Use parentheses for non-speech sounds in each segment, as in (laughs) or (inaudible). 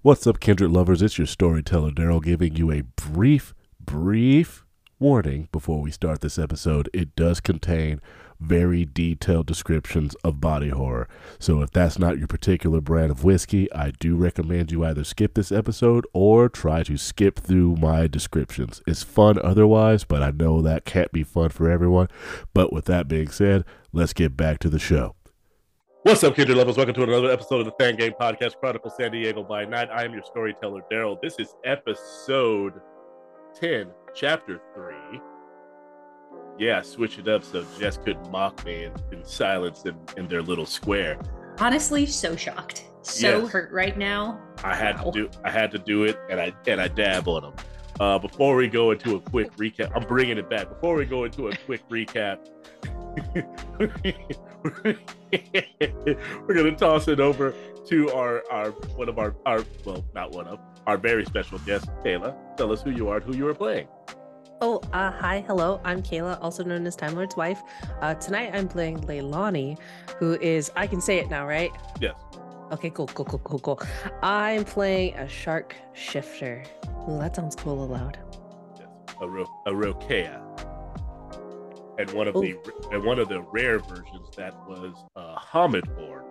What's up, kindred lovers? It's your storyteller, Daryl, giving you a brief, brief warning before we start this episode. It does contain very detailed descriptions of body horror. So if that's not your particular brand of whiskey, I do recommend you either skip this episode or try to skip through my descriptions. It's fun otherwise, but I know that can't be fun for everyone. But with that being said, let's get back to the show. What's up, kindred lovers? Welcome to another episode of the Fang Gang Podcast, Chronicle San Diego by Night. I am your storyteller, Daryl. This is episode 10, chapter 3 yeah, switch it up so Jess could mock me in, in silence in, in their little square. Honestly, so shocked, so yes. hurt right now. I had wow. to do I had to do it, and I and I dab on them. Uh, before we go into a quick recap, I'm bringing it back. Before we go into a quick recap, (laughs) (laughs) we're gonna toss it over to our our one of our our well, not one of our very special guests, Kayla. Tell us who you are and who you are playing. Oh, uh, hi, hello. I'm Kayla, also known as Time Lord's wife. Uh, tonight I'm playing Leilani, who is, I can say it now, right? Yes. Okay, cool, cool, cool, cool, cool. I'm playing a shark shifter. Ooh, that sounds cool aloud. Yes, a, ro- a Rokea. And one of Ooh. the and one of the rare versions that was uh, homid born.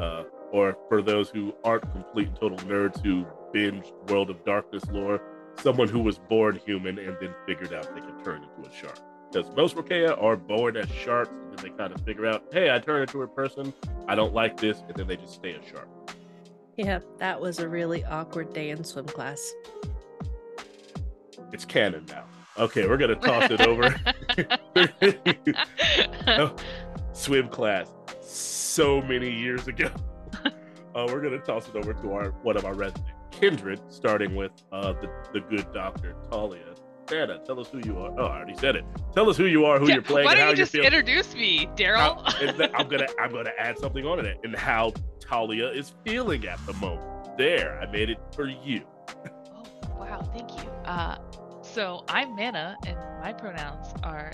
Uh, or for those who aren't complete and total nerds who binge World of Darkness lore, someone who was born human and then figured out they could turn into a shark. Because most Rokea are born as sharks and then they kind of figure out, hey, I turn into a person, I don't like this, and then they just stay a shark. Yeah, that was a really awkward day in swim class. It's canon now. Okay, we're gonna toss it over. (laughs) oh, swim class, so many years ago. Uh, we're gonna toss it over to our one of our residents kindred, starting with uh, the, the good doctor, Talia. Santa, tell us who you are. Oh, I already said it. Tell us who you are, who yeah, you're playing, why don't you just introduce me, Daryl? I'm gonna I'm gonna add something on it and how Talia is feeling at the moment. There, I made it for you. oh wow, thank you. Uh, so I'm Mana, and my pronouns are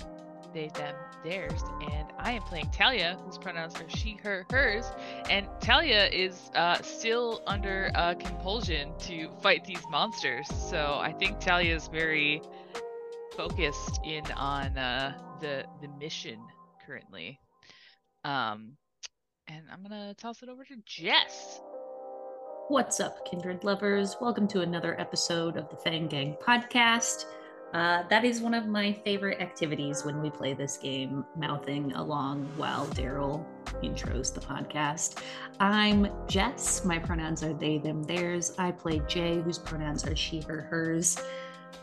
they, them, theirs, and I am playing Talia, whose pronouns are she, her, hers, and Talia is uh, still under uh, compulsion to fight these monsters. So I think Talia is very focused in on uh, the the mission currently. Um, and I'm gonna toss it over to Jess. What's up, kindred lovers? Welcome to another episode of the Fang Gang podcast. Uh, that is one of my favorite activities when we play this game, mouthing along while Daryl intros the podcast. I'm Jess. My pronouns are they, them, theirs. I play Jay, whose pronouns are she, her, hers.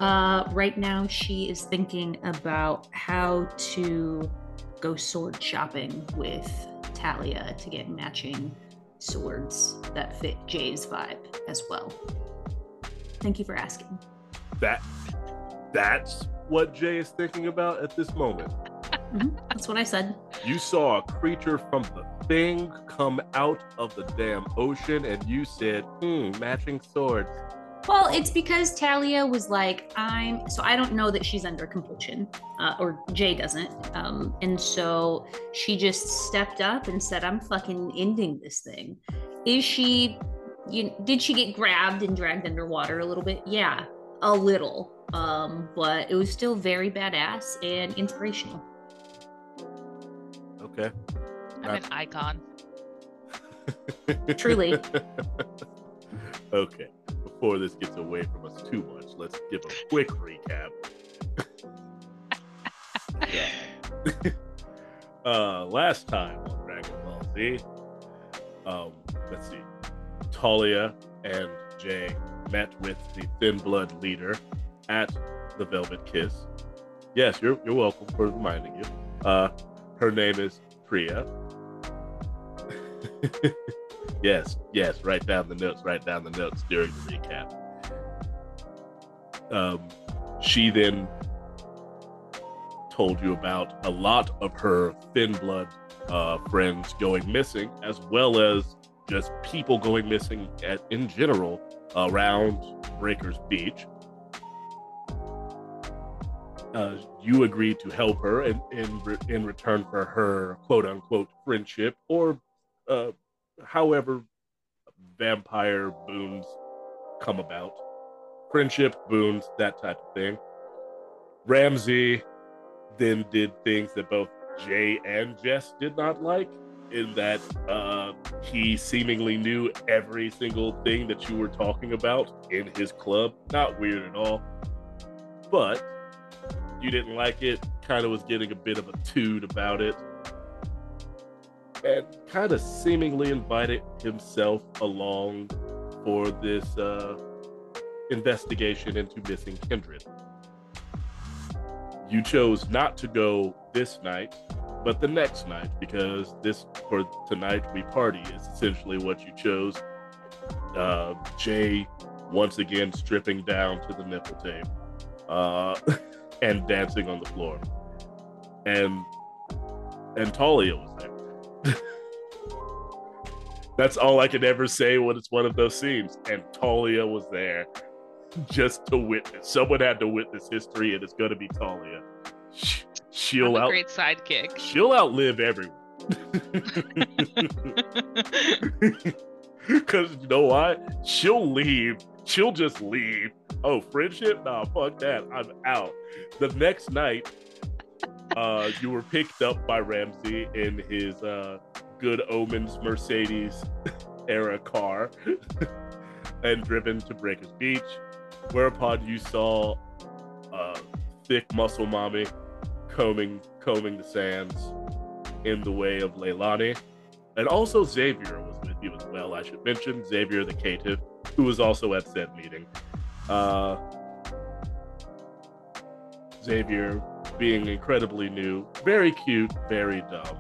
Uh, right now, she is thinking about how to go sword shopping with Talia to get matching swords that fit Jay's vibe as well. Thank you for asking. That that's what Jay is thinking about at this moment. Mm-hmm. That's what I said. You saw a creature from the thing come out of the damn ocean, and you said, hmm, matching swords. Well, it's because Talia was like, I'm so I don't know that she's under compulsion, uh, or Jay doesn't. Um, and so she just stepped up and said, I'm fucking ending this thing. Is she, you, did she get grabbed and dragged underwater a little bit? Yeah, a little um, but it was still very badass and inspirational. Okay. I'm Not... an icon. Truly. (laughs) okay. Before this gets away from us too much, let's give a quick recap. (laughs) (laughs) uh, last time on Dragon Ball Z, um, let's see, Talia and Jay met with the Thin Blood leader at the Velvet Kiss. Yes, you're you're welcome for reminding you. Uh, her name is Priya. (laughs) yes, yes. Write down the notes. Write down the notes during the recap. Um, she then told you about a lot of her thin blood uh, friends going missing, as well as just people going missing at, in general around Breakers Beach uh, you agreed to help her in, in, in return for her quote unquote friendship or uh, however vampire boons come about. Friendship, boons, that type of thing. Ramsey then did things that both Jay and Jess did not like, in that uh, he seemingly knew every single thing that you were talking about in his club. Not weird at all. But you didn't like it, kind of was getting a bit of a toot about it, and kind of seemingly invited himself along for this uh, investigation into missing kindred. You chose not to go this night, but the next night, because this for tonight we party is essentially what you chose. Uh, Jay once again stripping down to the nipple tape uh, (laughs) and dancing on the floor, and and Talia was there. (laughs) That's all I can ever say when it's one of those scenes. And Talia was there just to witness. Someone had to witness history, and it's going to be Talia. She'll out. great sidekick. She'll outlive everyone. (laughs) Because you know why? She'll leave. She'll just leave. Oh, friendship? Nah, fuck that. I'm out. The next night, uh, you were picked up by Ramsey in his uh, Good Omens Mercedes (laughs) era car (laughs) and driven to Breakers Beach, whereupon you saw uh, thick muscle mommy combing combing the sands in the way of Leilani. And also Xavier was with you as well, I should mention. Xavier the caitiff, who was also at said meeting. Uh, Xavier being incredibly new, very cute, very dumb.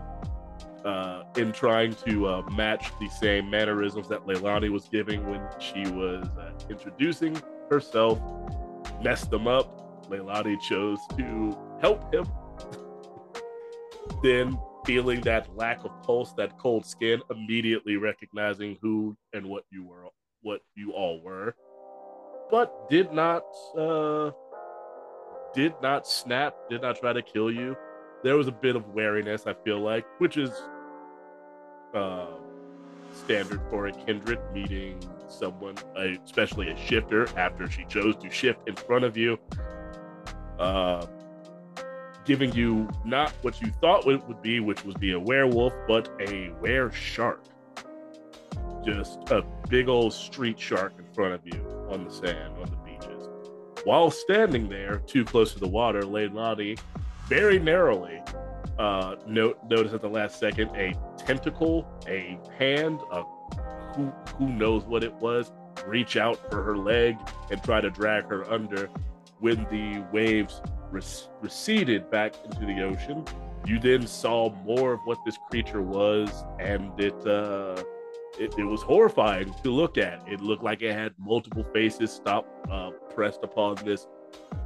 Uh, in trying to uh, match the same mannerisms that Leilani was giving when she was uh, introducing herself, messed them up. Leilani chose to help him. then feeling that lack of pulse, that cold skin, immediately recognizing who and what you were, what you all were, but did not, uh, did not snap, did not try to kill you. There was a bit of wariness, I feel like, which is uh, standard for a kindred meeting someone, especially a shifter, after she chose to shift in front of you. Uh, giving you not what you thought it would be, which would be a werewolf, but a were shark. Just a big old street shark in front of you on the sand, on the. While standing there, too close to the water, Leilani very narrowly uh, note, notice at the last second a tentacle, a hand, a who who knows what it was, reach out for her leg and try to drag her under. When the waves rec- receded back into the ocean, you then saw more of what this creature was, and it, uh, it it was horrifying to look at. It looked like it had multiple faces stop uh, pressed upon this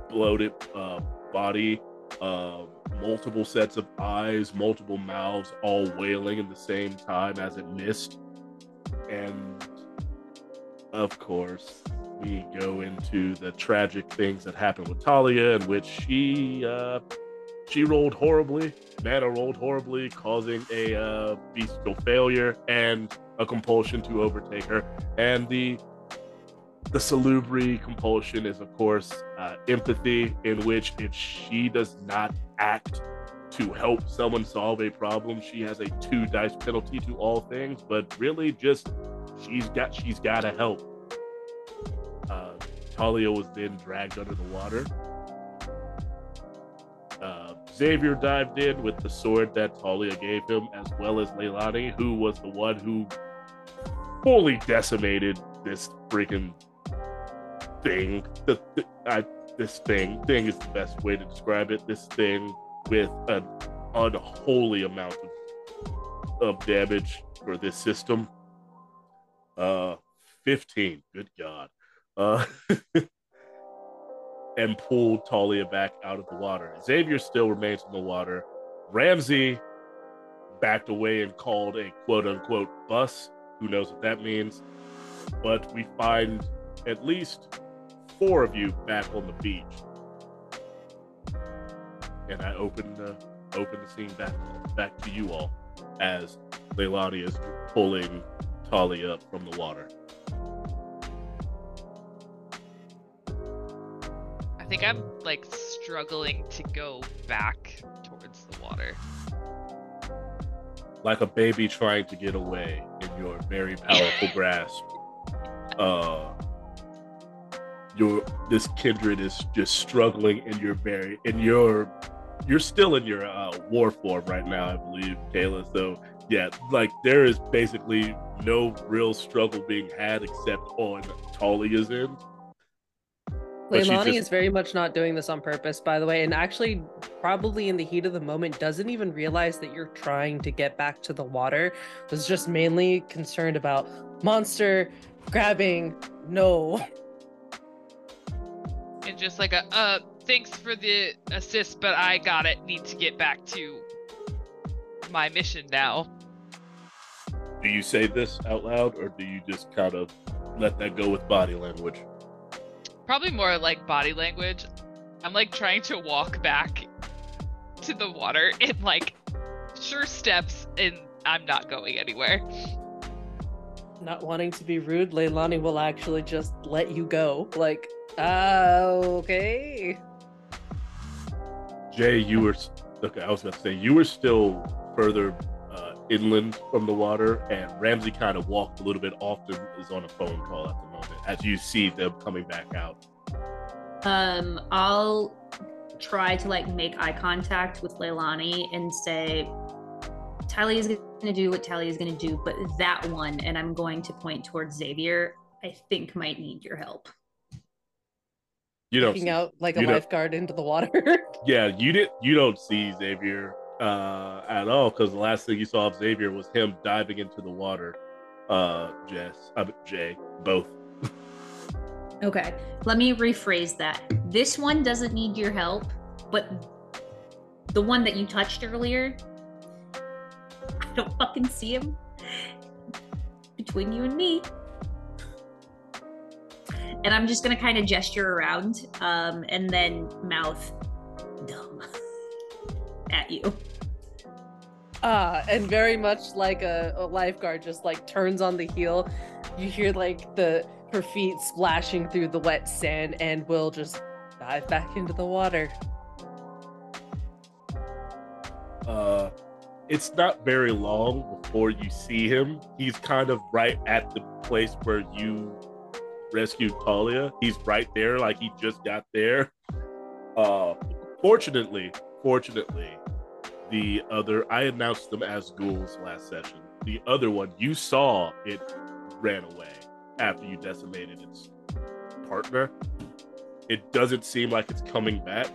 bloated uh, body, uh, multiple sets of eyes, multiple mouths, all wailing at the same time as it missed, and of course we go into the tragic things that happened with Talia, in which she uh, she rolled horribly. Mana rolled horribly, causing a uh, bestial failure and a compulsion to overtake her. And the the salubri compulsion is, of course, uh, empathy, in which if she does not act to help someone solve a problem, she has a two dice penalty to all things. But really, just she's got she's got to help. Uh, Talia was then dragged under the water. Uh, Xavier dived in with the sword that Talia gave him, as well as Leilani, who was the one who fully decimated this freaking thing. The, the I, this thing thing is the best way to describe it. This thing with an unholy amount of, of damage for this system. Uh, fifteen. Good God. Uh, (laughs) and pulled Talia back out of the water. Xavier still remains in the water. Ramsey backed away and called a quote unquote bus. Who knows what that means? But we find at least four of you back on the beach. And I open the open the scene back back to you all as Leilani is pulling Tali up from the water. I think I'm like struggling to go back towards the water. Like a baby trying to get away your very powerful grasp. Uh your this kindred is just struggling in your very in your you're still in your uh, war form right now, I believe, Kayla. So yeah, like there is basically no real struggle being had except on Talia's end. But Leilani just- is very much not doing this on purpose, by the way, and actually, probably in the heat of the moment, doesn't even realize that you're trying to get back to the water. Was just mainly concerned about monster grabbing. No, And just like a uh thanks for the assist, but I got it. Need to get back to my mission now. Do you say this out loud or do you just kind of let that go with body language? Probably more like body language. I'm like trying to walk back to the water in like sure steps and I'm not going anywhere. not wanting to be rude, Leilani will actually just let you go. Like, uh, okay. Jay, you were okay. I was gonna say you were still further inland from the water, and Ramsey kind of walked a little bit off. and is on a phone call at the moment as you see them coming back out. Um, I'll try to like make eye contact with Leilani and say, Tally is gonna do what Tally is gonna do, but that one, and I'm going to point towards Xavier, I think might need your help. You don't. See, out like a lifeguard into the water. (laughs) yeah, you did. You don't see Xavier uh, at all because the last thing you saw of Xavier was him diving into the water. Uh, Jess, uh, Jay, both. Okay, let me rephrase that. This one doesn't need your help, but the one that you touched earlier, I don't fucking see him. Between you and me. And I'm just gonna kind of gesture around um, and then mouth at you. Ah, and very much like a, a lifeguard just like turns on the heel. You hear like the her feet splashing through the wet sand and will just dive back into the water. uh it's not very long before you see him. He's kind of right at the place where you rescued Talia. He's right there, like he just got there. Uh fortunately, fortunately, the other I announced them as ghouls last session. The other one, you saw it ran away after you decimated its partner. It doesn't seem like it's coming back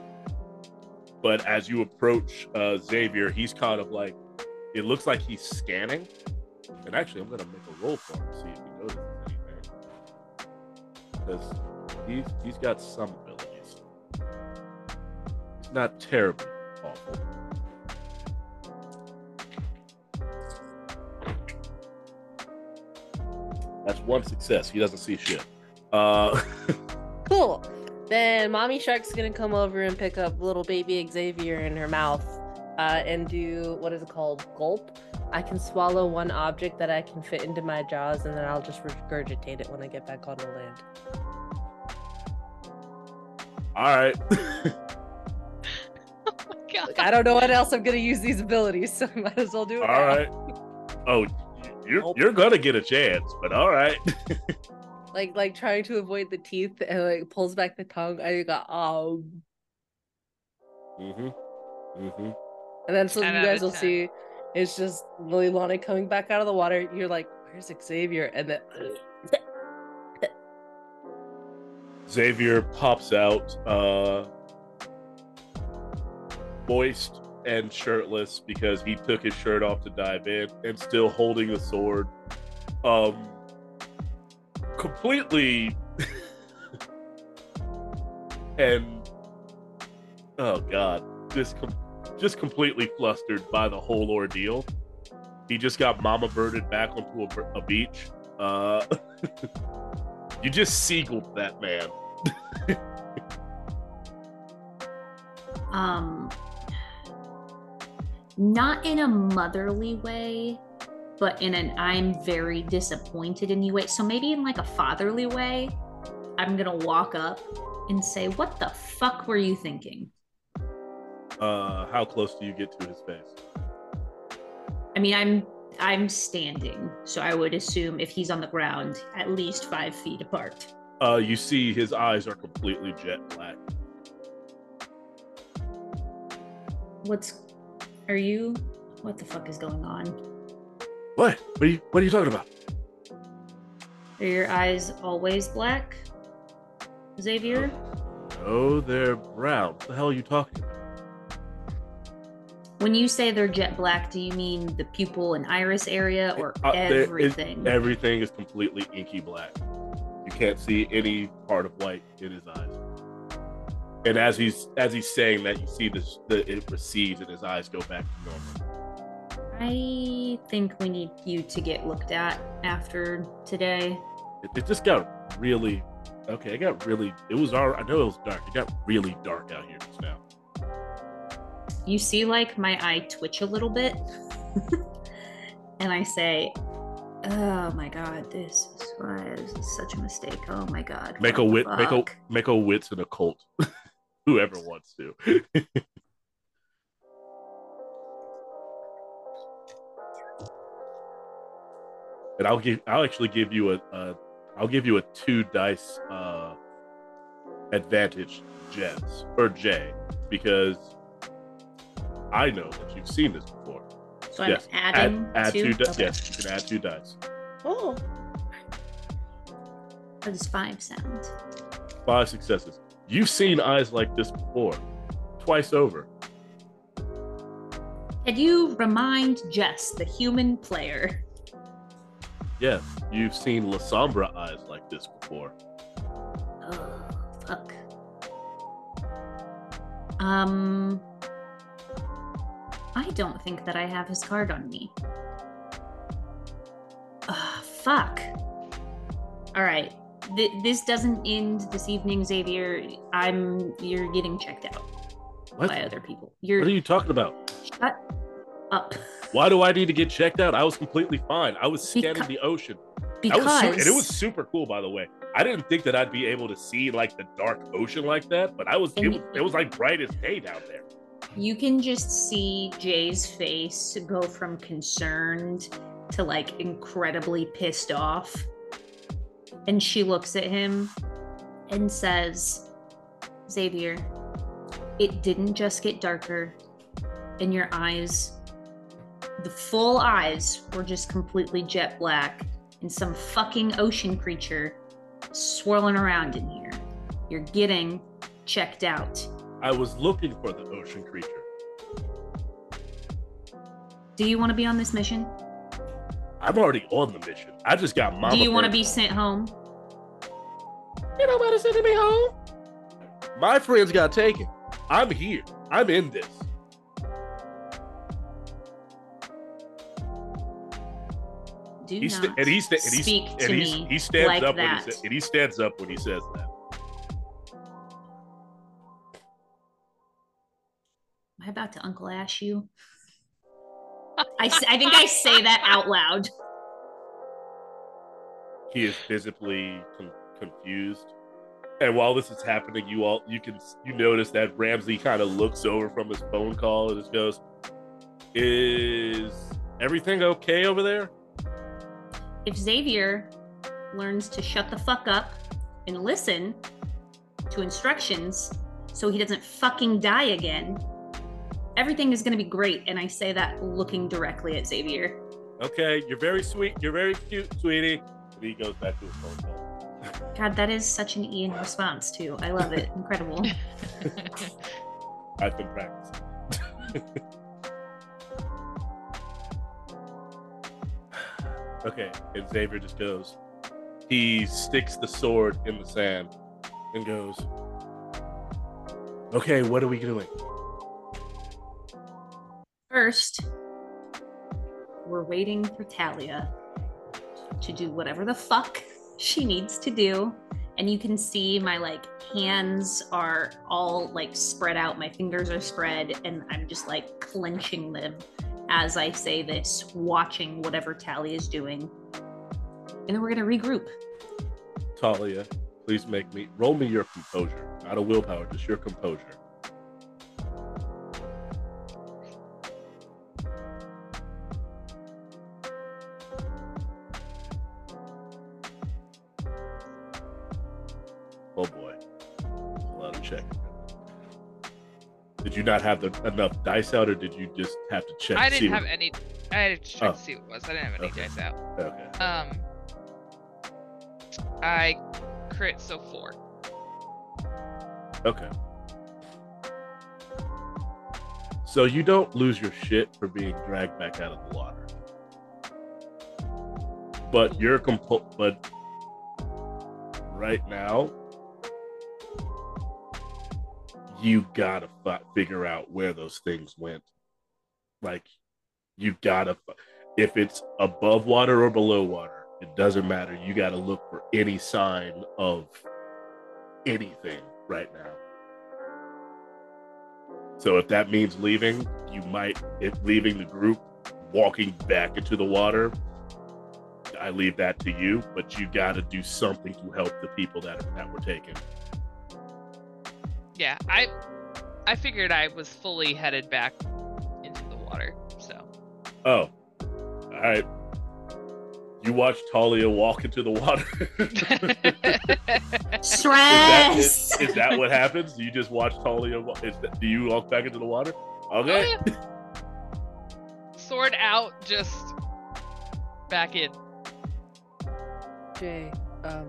but as you approach uh, Xavier, he's kind of like, it looks like he's scanning. And actually, I'm gonna make a roll for him to see if he notices anything, because he's he's got some abilities. It's not terribly awful. That's one success. He doesn't see shit. Uh, (laughs) Cool. Then mommy shark's gonna come over and pick up little baby Xavier in her mouth, uh, and do what is it called? Gulp. I can swallow one object that I can fit into my jaws, and then I'll just regurgitate it when I get back on the land. all right. (laughs) Oh my god. Like, I don't know what else I'm gonna use these abilities, (laughs) so I might as well do it. All now. right. Oh, you're Nope. you're gonna get a chance, but all right. (laughs) Like like trying to avoid the teeth and like pulls back the tongue. I got oh, mm-hmm. Mm-hmm. and then so you guys will 10. see. It's just Leilani coming back out of the water. You're like, where's Xavier? And then Xavier pops out, uh, moist and shirtless because he took his shirt off to dive in, and still holding the sword. Um, completely, (laughs) and oh god, just com- just completely flustered by the whole ordeal. He just got mama birded back onto a, a beach. Uh, (laughs) you just seagulled that man. (laughs) um not in a motherly way but in an i'm very disappointed in you way so maybe in like a fatherly way i'm gonna walk up and say, What the fuck were you thinking? Uh, how close do you get to his face? I mean, I'm I'm standing, so I would assume if he's on the ground, at least five feet apart. Uh, you see his eyes are completely jet black. What's are you what the fuck is going on? What? What are you What are you talking about? Are your eyes always black? Xavier? Oh, they're brown. What the hell are you talking about? When you say they're jet black, do you mean the pupil and iris area or Uh, is- everything? everything is completely inky black. You can't see any part of white in his eyes. And as he's as he's saying that, you see this the it recedes and his eyes go back to normal. I think we need you to get looked at after today. It, it just got really okay. It got really. It was all. I know it was dark. It got really dark out here just now. You see, like, my eye twitch a little bit. (laughs) and I say, Oh my god, this is why this is such a mistake. Oh my god. Make a wit. Make a make a wits and occult. (laughs) Whoever wants to. (laughs) and I'll give. I'll actually give you a. a I'll give you a two dice uh, advantage, Jess or Jay, because I know that you've seen this before. So I'm adding add, add two. two. Di- Okay. Yes, you can add two dice. Oh, How does five sound? Five successes. You've seen eyes like this before, twice over. Can you remind Jess, the human player? Yes, you've seen Lasombra eyes like this before. Oh, fuck. Um, I don't think that I have his card on me. Ah, fuck. All right. Th- this doesn't end this evening, Xavier. I'm. You're getting checked out What? by other people. You're. What are you talking about? Shut up. Why do I need to get checked out? I was completely fine. I was scanning Beca- the ocean. Because was su- and it was super cool, by the way. I didn't think that I'd be able to see like the dark ocean like that, but I was. It was, it was like bright as day down there. you can just see Jay's face go from concerned to like incredibly pissed off. And she looks at him and says, Xavier, it didn't just get darker, and your eyes, the full eyes, were just completely jet black, and some fucking ocean creature swirling around in here. You're getting checked out. I was looking for the ocean creature. Do you want to be on this mission? I'm already on the mission. I just got mama. Do you want to be sent home? You know about sending me home? My friends got taken. I'm here. I'm in this. Do He not sta- and he sta- and he, speak and to he's- me he stands like up that. when he sa- and he stands up when he says that. Am I about to Uncle Ash you? I, I think I say that out loud. He is visibly con- confused. And while this is happening, you all you can you notice that Ramsey kind of looks over from his phone call and just goes, "Is everything okay over there?" If Xavier learns to shut the fuck up and listen to instructions so he doesn't fucking die again, everything is going to be great. And I say that looking directly at Xavier. Okay, you're very sweet. You're very cute, sweetie. And he goes back to his phone call. God, that is such an Ian response, too. I love it. Incredible. (laughs) I've been practicing. (sighs) okay, and Xavier just goes. He sticks the sword in the sand and goes, Okay, what are we doing? First, we're waiting for Talia to do whatever the fuck (laughs) she needs to do. And you can see my like hands are all like spread out, my fingers are spread, and I'm just like clenching them as I say this, watching whatever Talia is doing. And then we're gonna regroup. Talia, please make me roll me your composure. not a willpower, just your composure. You not have the, enough dice out, or did you just have to check? I didn't what- have any. I had to check Oh. to see what was. I didn't have any Okay. dice out. Okay. Um, I crit so four. Okay. So you don't lose your shit for being dragged back out of the water. But you're compo- but right now you gotta fi- figure out where those things went. Like you gotta fi- if it's above water or below water, it doesn't matter. You gotta look for any sign of anything right now. So if that means leaving, you might if leaving the group, walking back into the water. I leave that to you, but you got to do something to help the people that that were taken. Yeah, I I figured I was fully headed back into the water. So Oh, all right. You watch Talia walk into the water. (laughs) is, that, is, Stress. is that what happens? You just watch Talia? wa- Is that, do you walk back into the water? Okay. Oh, yeah. Sword out, just back in. Jay, um.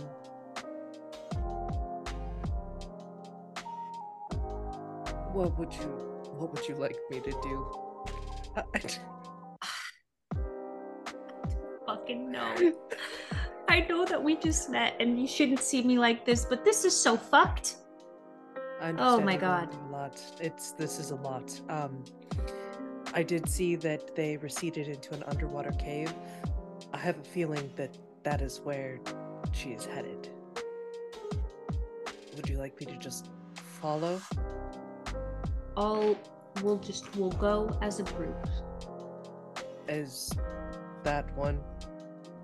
What would you what would you like me to do? I (laughs) fucking know. I know that we just met and you shouldn't see me like this, but this is so fucked. Oh my God. A lot. It's this is a lot. Um, I did see that they receded into an underwater cave. I have a feeling that that is where she is headed. Would you like me to just follow? All we'll just we'll go as a group. Is that one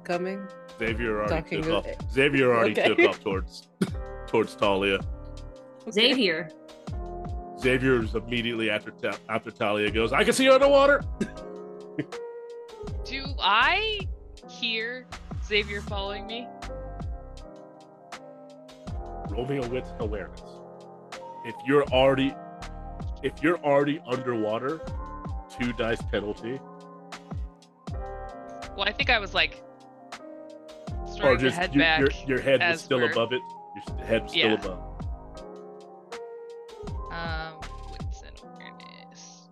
coming? Xavier already Talking took of- off. Xavier already Okay. took off towards (laughs) towards Talia. Xavier, Xavier's immediately after Ta- after Talia goes. I can see you underwater. (laughs) Do I hear Xavier following me? Roll me a wit awareness. If you're already if you're already underwater, two dice penalty, Well, I think I was like or just head you- your your head was still we're- above it. Your head was still Yeah. above. Um, wits and awareness.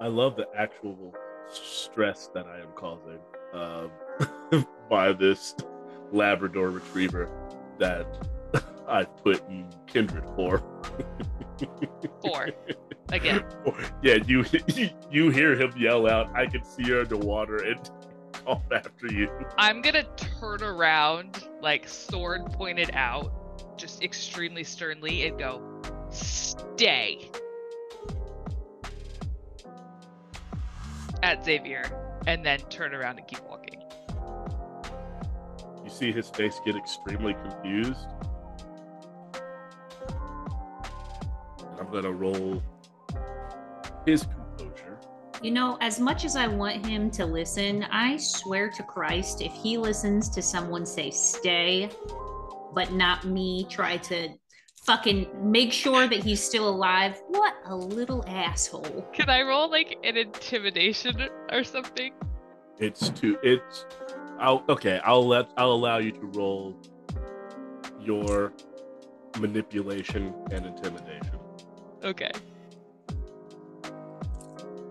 I love the actual stress that I am causing um, (laughs) by this Labrador Retriever that (laughs) I put in Kindred for. Four. (laughs) Again. yeah, you you hear him yell out, "I can see her underwater," and call after you. I'm gonna turn around, like sword pointed out, just extremely sternly, and go, "Stay." At Xavier, and then turn around and keep walking. You see his face get extremely confused. I'm gonna roll his composure. you know, as much as I want him to listen, I swear to Christ, if he listens to someone say stay, but not me try to fucking make sure that he's still alive, what a little asshole. Can I roll like an intimidation or something? It's too. It's. I'll okay. I'll let. I'll allow you to roll your manipulation and intimidation, Okay.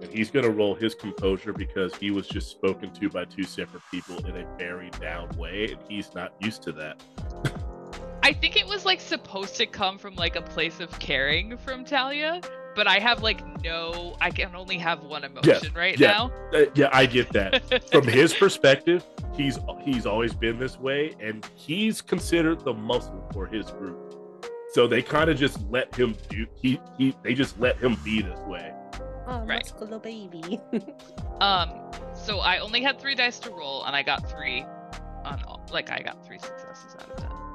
and he's gonna roll his composure because he was just spoken to by two separate people in a very down way, and he's not used to that. I think it was like supposed to come from like a place of caring from Talia, but I have like no, I can only have one emotion right yeah. now. Uh, yeah, I get that. From (laughs) his perspective, he's he's always been this way, and he's considered the muscle for his group. So they kind of just let him do. He he. They just let him be this way, Oh, Right. muscular baby. (laughs) Um, so I only had three dice to roll, and I got three on all, like I got three successes out of ten.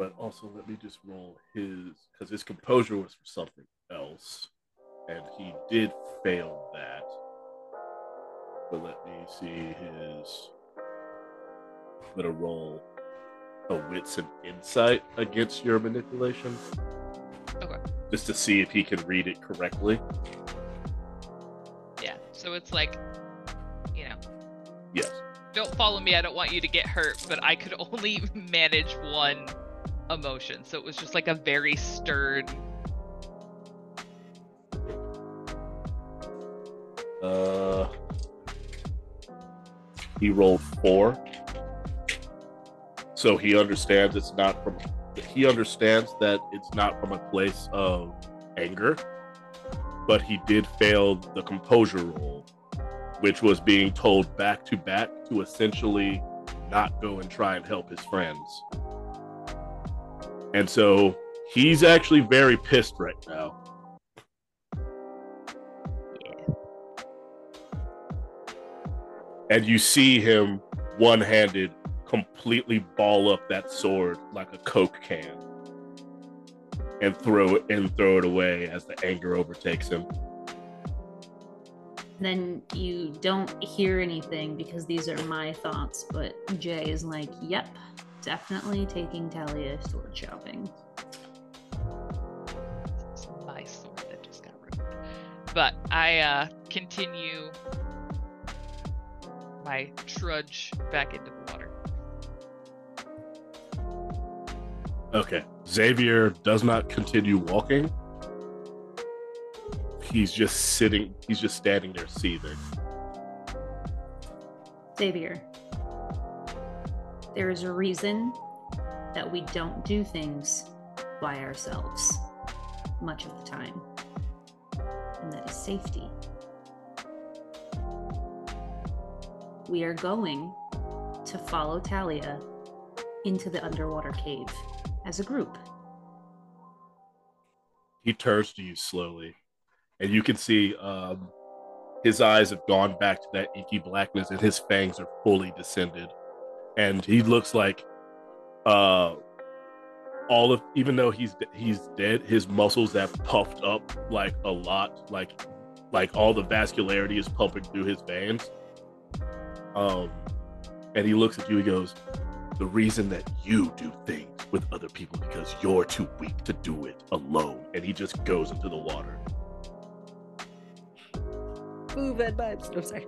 But also, let me just roll his because his composure was for something else, and he did fail that. But let me see his. I'm gonna roll a wits and insight against your manipulation. Okay. Just to see if he can read it correctly. Yeah. So it's like, you know, Yes. don't follow me. I don't want you to get hurt, but I could (laughs) only manage one emotion. So it was just like a very stern. Uh, he rolled four, so he understands it's not from. He understands that it's not from a place of anger, but he did fail the composure roll, which was being told back to back to essentially not go and try and help his friends. And so he's actually very pissed right now. Yeah. and you see him one-handed completely ball up that sword like a coke can and throw it and throw it away as the anger overtakes him Then you don't hear anything because these are my thoughts, but Jay is like, yep, definitely taking Talia sword shopping. It's my sword that just got ruined. But I uh, continue my trudge back into the water. okay xavier does not continue walking he's just sitting he's just standing there seething Xavier, there is a reason that we don't do things by ourselves much of the time, and that is safety. We are going to follow Talia into the underwater cave as a group. he turns to you slowly and you can see um, his eyes have gone back to that inky blackness and his fangs are fully descended and he looks like uh all of even though he's he's dead his muscles have puffed up like a lot like like all the vascularity is pumping through his veins um and he looks at you he goes the reason that you do things with other people because you're too weak to do it alone and he just goes into the water Ooh, bad vibes. No, sorry.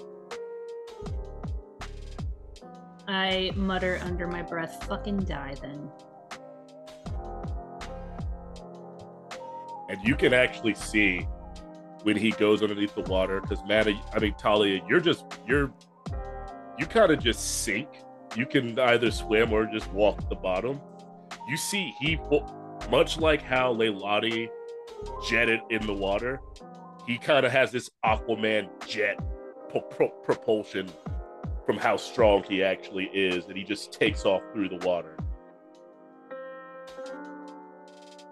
I mutter under my breath, fucking die then. and you can actually see when he goes underneath the water because Mana, I mean Talia, you're just you're you kind of just sink. You can either swim or just walk the bottom. You see, he much like how Leilani jetted in the water, he kind of has this Aquaman jet pro- pro- propulsion from how strong he actually is, and he just takes off through the water.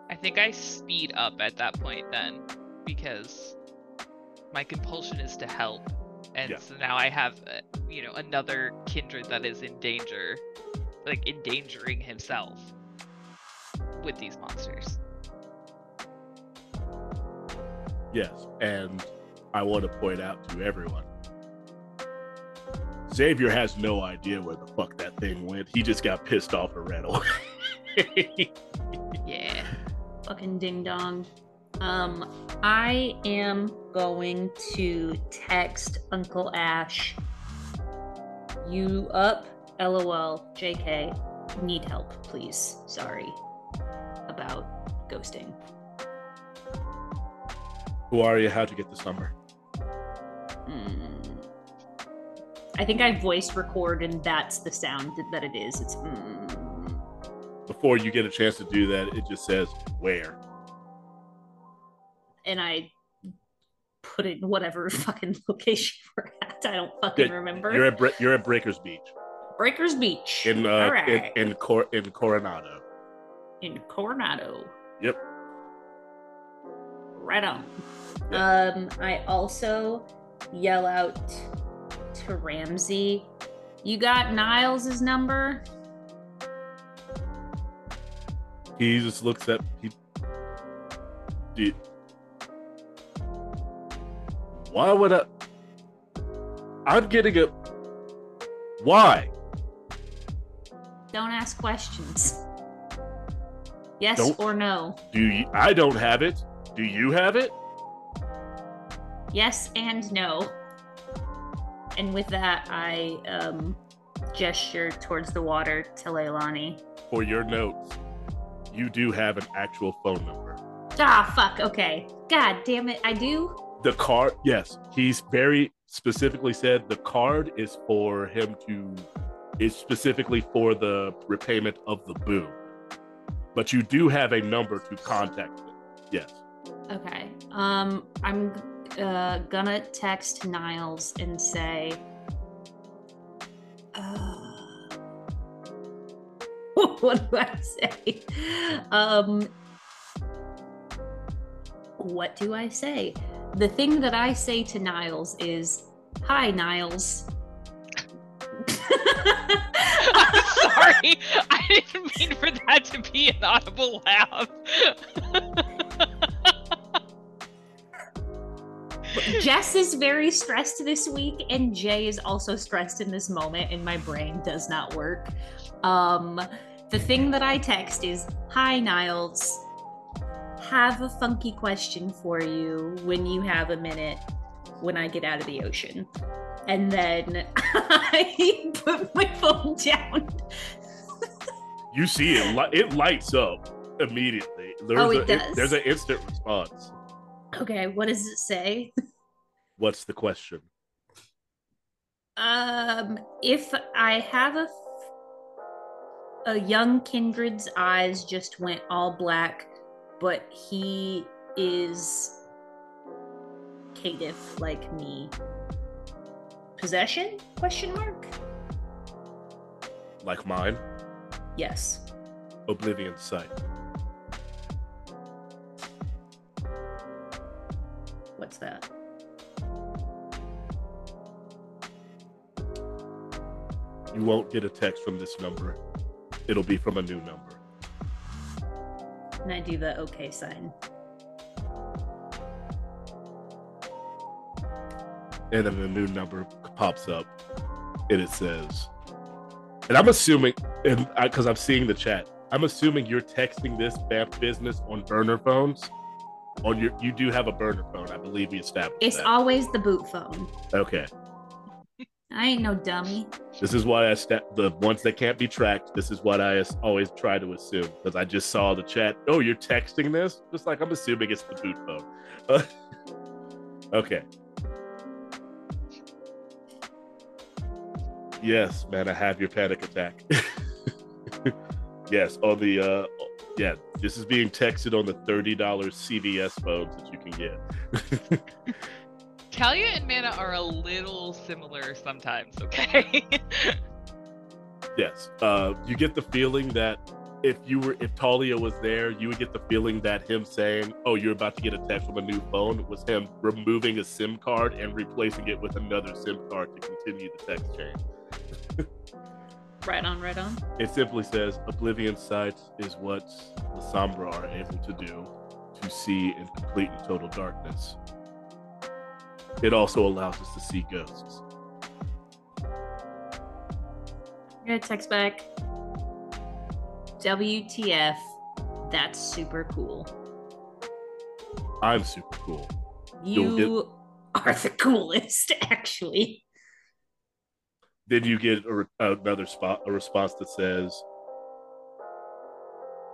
I think I speed up at that point then because my compulsion is to help. And Yeah. so now I have, uh, you know, another kindred that is in danger, like endangering himself with these monsters. Yes, and I want to point out to everyone Xavier has no idea where the fuck that thing went. He just got pissed off and ran away. (laughs) Yeah. fucking ding dong. Um, I am going to text Uncle Ash. You up? LOL. JK. Need help, please. Sorry about ghosting. Who are you? How'd you get this number? Mm. I think I voice record, and that's the sound that it is. It's. Mm. Before you get a chance to do that, it just says where. and I put it in whatever fucking (laughs) location we're at. I don't fucking remember. You're at Bre- you're at Breakers Beach Breakers Beach in uh right. in in, Cor- in Coronado. in Coronado. Yep. Right on. Um, I also yell out to Ramsey, "You got Niles' number?" He just looks at he. Dude, why would I? I'm getting a. Why? Don't ask questions. Yes Don't- or no? Do you? I don't have it. Do you have it? Yes and no. And with that, I um, gesture towards the water to Leilani. For your notes, you do have an actual phone number. Ah, fuck. Okay. God damn it. I do. The card, yes, he's very specifically said the card is for him to, is specifically for the repayment of the boon. But you do have a number to contact him. Yes. Okay. Um, I'm uh, gonna text Niles and say, uh, (laughs) what do I say? Um, what do I say? The thing that I say to Niles is, "Hi, Niles." I'm sorry. I didn't mean for that to be an audible laugh. (laughs) Jess is very stressed this week, and Jay is also stressed in this moment, and my brain does not work. Um, the thing that I text is Hi, Niles. Have a funky question for you when you have a minute when I get out of the ocean. And then (laughs) I put my phone down. You see it, it lights up immediately. There's Oh, a, it does? there's an instant response. Okay, what does it say? (laughs) What's the question? Um, if I have a a young kindred's eyes just went all black, but he is caitiff like me. Possession? Question mark. Like mine, Yes. Oblivion Sight. What's that? You won't get a text from this number. It'll be from a new number. And I do the okay sign. and then the new number pops up and it says and i'm assuming and because i'm seeing the chat i'm assuming you're texting this BAMF business on burner phones on your you do have a burner phone i believe we established It's that. always the boot phone. okay I ain't no dummy. this is why i sta- the ones that can't be tracked this is what i always try to assume because i just saw the chat oh you're texting this just like i'm assuming it's the boot phone (laughs) okay Yes, man, I have your panic attack. (laughs) yes, on the uh yeah, this is being texted on the $30 CVS phones that you can get. Talia and Mana are a little similar sometimes, okay? yes. Uh you get the feeling that if you were if Talia was there, you would get the feeling that him saying, "Oh, you're about to get a text from a new phone," was him removing a SIM card and replacing it with another SIM card to continue the text chain. Right on, right on. It simply says Oblivion Sight is what the Sombra are able to do to see in complete and total darkness. It also allows us to see ghosts. I'm gonna text back. WTF? That's super cool. I'm super cool. You'll You are the coolest, (laughs) actually. Then you get a, another spot, a response that says,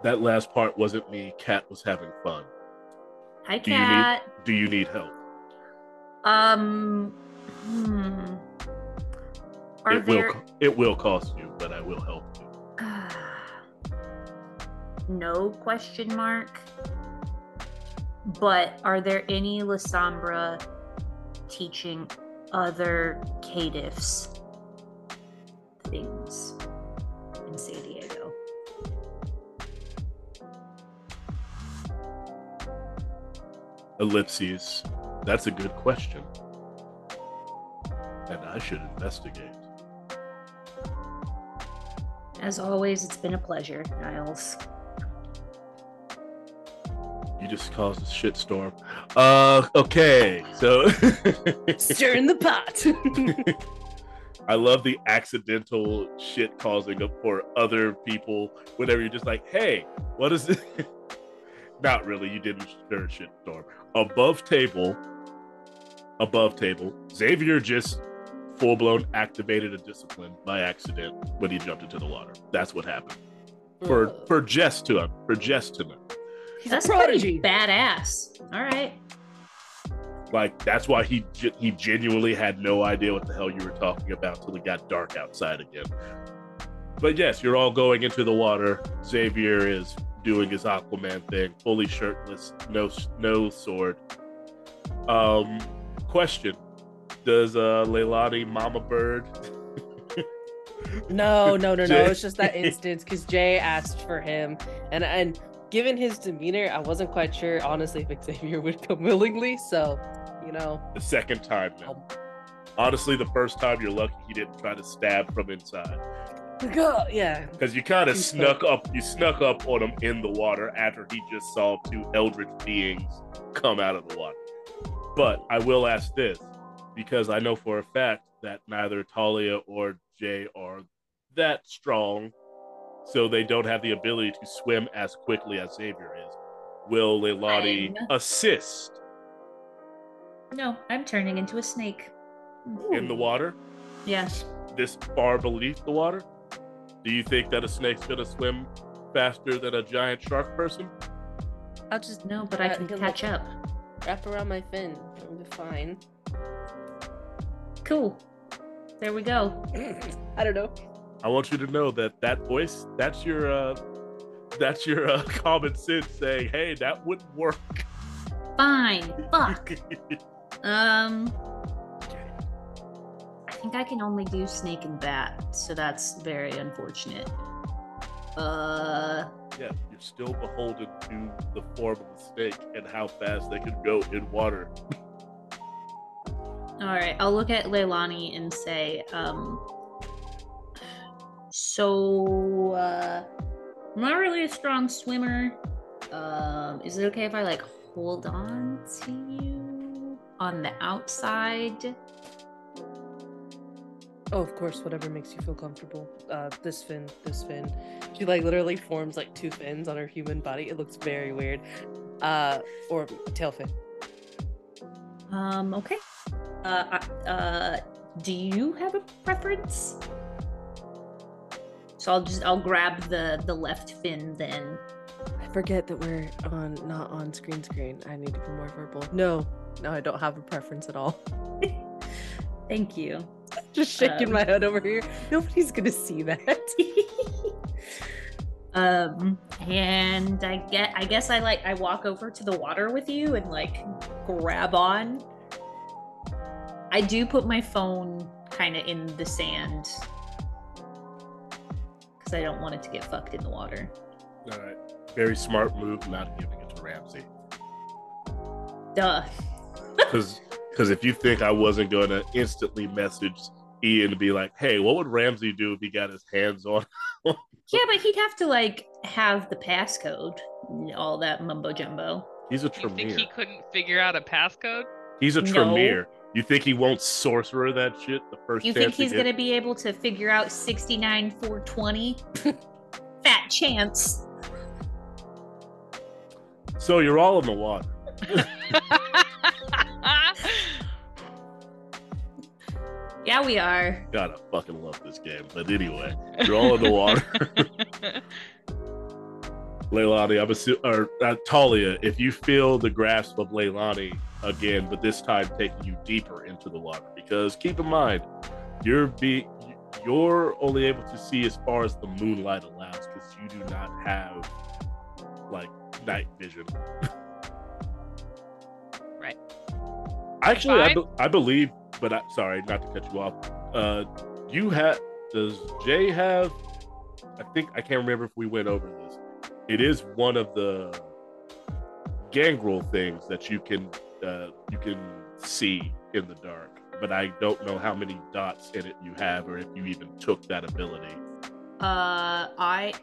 "That last part wasn't me. Cat was having fun. Hi, Do you need- Cat. Do you need help? Um, hmm. It there will. It will cost you, but I will help you. (sighs) no question mark? But are there any Lasombra teaching other Caitiffs things in San Diego? Ellipses. That's a good question. And I should investigate. As always, it's been a pleasure, Niles. You just caused a shitstorm. Uh, okay, so Stir in the pot. (laughs) I love the accidental shit causing up for other people. Whenever you're just like, "Hey, what is it?" (laughs) Not really. You didn't stir a shitstorm. Above table, above table. Xavier just full blown activated a discipline by accident when he jumped into the water. That's what happened. For for Jess to him, for Jess to know. He's That's a prodigy. pretty badass. All right. Like that's why he he genuinely had no idea what the hell you were talking about till it got dark outside again. But yes, you're all going into the water. Xavier is doing his Aquaman thing, fully shirtless, no no sword. Um, question: Does uh Leilani Mama Bird? No, (laughs) no, no, no. It's just that instance because Jay asked for him, and and given his demeanor, I wasn't quite sure honestly if Xavier would come (laughs) willingly. So, you know, the second time now. Um, Honestly, the first time you're lucky he didn't try to stab from inside. go, yeah. Because you kind of Too snuck up, you snuck up on him in the water after he just saw two eldritch beings come out of the water. But I will ask this because I know for a fact that neither Talia or Jay are that strong, so they don't have the ability to swim as quickly as Xavier is. Will Leilani assist No, I'm turning into a snake. in the water, Yes. this far beneath the water? Do you think that a snake's gonna swim faster than a giant shark person? I'll just No, but I Uh, can good catch up. wrap around my fin. I'll be fine. Cool. There we go. (clears throat) I don't know. I want you to know that that voice, that's your, uh, that's your uh, (laughs) common sense saying, "Hey, that wouldn't work." Fine. Fuck. (laughs) Um. I think I can only do snake and bat, so that's very unfortunate. Uh. yeah, you're still beholden to the form of the snake and how fast they can go in water. All right, I'll look at Leilani and say, um, so uh, I'm not really a strong swimmer. Um, is it okay if I like hold on to you on the outside? Oh, of course, whatever makes you feel comfortable. Uh, this fin, this fin. She like literally forms like two fins on her human body. It looks very weird. Uh, or tail fin. Um, okay. Uh, uh, do you have a preference? So I'll just I'll grab the the left fin then. I forget that we're on not on screen screen. I need to be more verbal. No, no, I don't have a preference at all. (laughs) Thank you. Just shaking Um, my head over here. Nobody's gonna see that. (laughs) (laughs) um and i get i guess i like i walk over to the water with you and like grab on i do put my phone kind of in the sand because i don't want it to get fucked in the water All right, very smart move, not giving it to Ramsey. duh Because because if you think I wasn't going to instantly message Ian to be like, "Hey, what would Ramsey do if he got his hands on?" (laughs) yeah but he'd have to like have the passcode all that mumbo jumbo He's a You think he couldn't figure out a passcode? He's a No. Tremere. You think he won't sorcerer that shit the first you think he's he gonna be able to figure out 69 420 (laughs) fat chance So you're all in the water. (laughs) (laughs) yeah we are God, I fucking love this game. But anyway, you're all in the water. (laughs) Leilani, I'm assu- or uh, Talia, if you feel the grasp of Leilani again, but this time taking you deeper into the water, because keep in mind, you're be you're only able to see as far as the moonlight allows, because you do not have like night vision. (laughs) Actually, I, be- I believe, but I, sorry, not to cut you off. Uh, you have does Jay have? I think I can't remember if we went over this. It is one of the gangrel things that you can uh, you can see in the dark, but I don't know how many dots in it you have, or if you even took that ability. Uh, I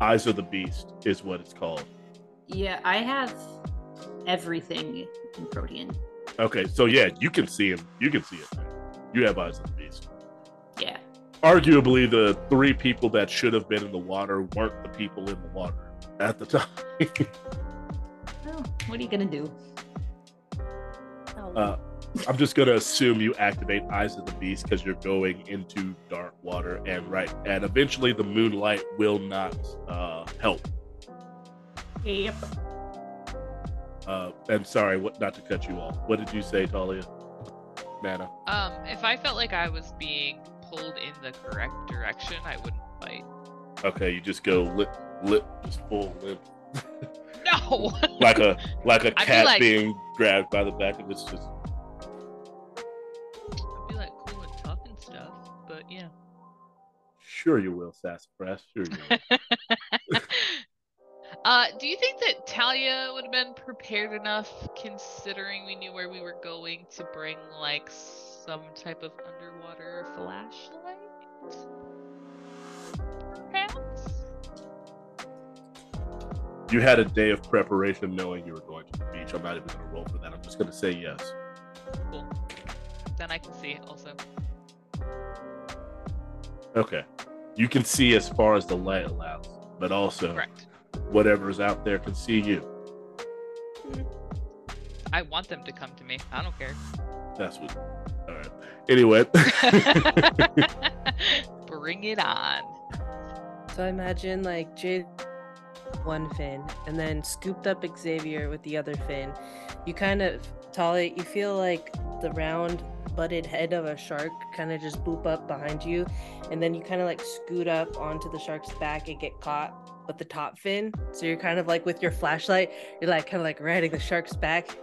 Eyes of the Beast is what it's called. yeah, I have everything in Protean. Okay, so yeah, you can see him. You can see it. You have Eyes of the Beast. Yeah. arguably the three people that should have been in the water weren't the people in the water at the (laughs) time. Well, what are you gonna do? uh, I'm just gonna assume you activate Eyes of the Beast because you're going into dark water, and right, and eventually the moonlight will not uh, help. Yep. Uh, and sorry, what not to cut you off. What did you say, Talia? Mana. Um, if I felt like I was being pulled in the correct direction, I wouldn't fight. Okay, you just go lip, lip, just full limp, No. (laughs) like a like a be cat like- being grabbed by the back of its just. I'd be like cool and tough and stuff, but yeah. Sure, you will, Sassafras. Sure, you will. (laughs) uh, do you think that Talia would have been prepared enough, considering we knew where we were going, to bring like some type of underwater flashlight? Perhaps. you had a day of preparation knowing you were going to the beach. I'm not even going to roll for that. I'm just going to say yes. Cool. Then I can see it also. Okay. You can see as far as the light allows, but also Correct. Whatever's out there can see you. I want them to come to me. I don't care. That's what. All right. Anyway, (laughs) (laughs) Bring it on. So I imagine like Jade one fin and then scooped up Xavier with the other fin. You kind of Tali, you feel like the round butted head of a shark kind of just boop up behind you, and then you kind of like scoot up onto the shark's back and get caught with the top fin. So you're kind of like with your flashlight, you're like kind of like riding the shark's back.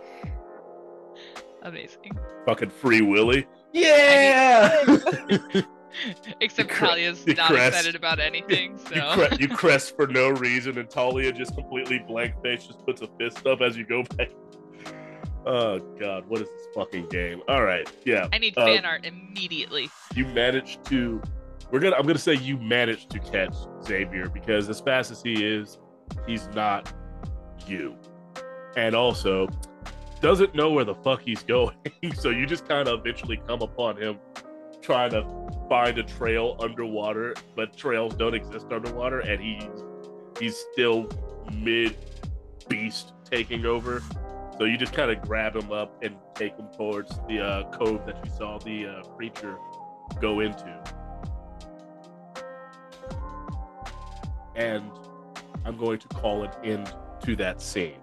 Amazing. fucking Free Willy. Yeah. (laughs) Except You cre- Talia's not crest. excited about anything, (laughs) You, so cre- you (laughs) crest for no reason, and Talia just completely blank face, just puts a fist up as you go back. Oh God, what is this fucking game? All right, yeah, I need uh, fan art immediately. you managed to. We're gonna. I'm gonna say you managed to catch Xavier because as fast as he is, he's not you, and also doesn't know where the fuck he's (laughs) going. so you just kind of eventually come upon him trying to find a trail underwater, but trails don't exist underwater, and he's he's still mid beast taking over. So you just kind of grab him up and take him towards the uh, cove that you saw the uh, creature go into. And I'm going to call an end to that scene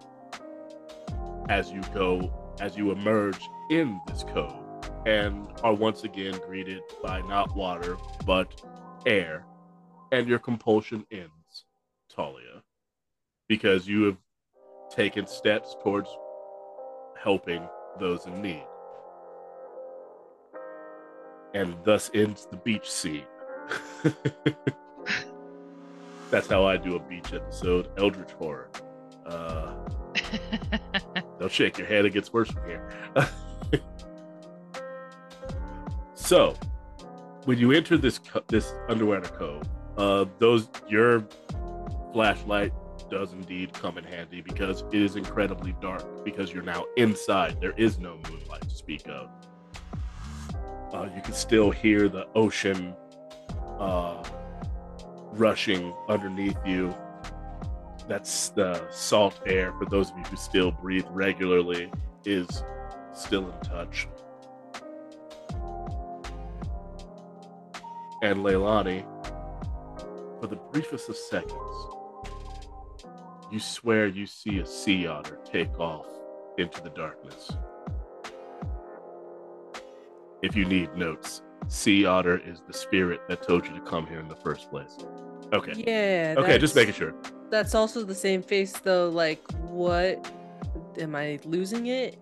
as you go, as you emerge in this cove and are once again greeted by not water, but air. And your compulsion ends, Talia, because you have taken steps towards helping those in need. And thus ends the beach scene. (laughs) That's how I do a beach episode, Eldritch Horror. Uh, (laughs) don't shake your head, it gets worse from here. (laughs) so, when you enter this co- this underwater cove, uh, those your flashlight does indeed come in handy because it is incredibly dark because you're now inside. There is no moonlight to speak of. Uh, you can still hear the ocean uh, rushing underneath you. That's the salt air for those of you who still breathe regularly is still in touch. And Leilani, for the briefest of seconds, you swear you see a sea otter take off into the darkness. If you need notes, sea otter is the spirit that told you to come here in the first place. Okay. Yeah. Okay, just making sure. That's also the same face though. Like, what? Am I losing it?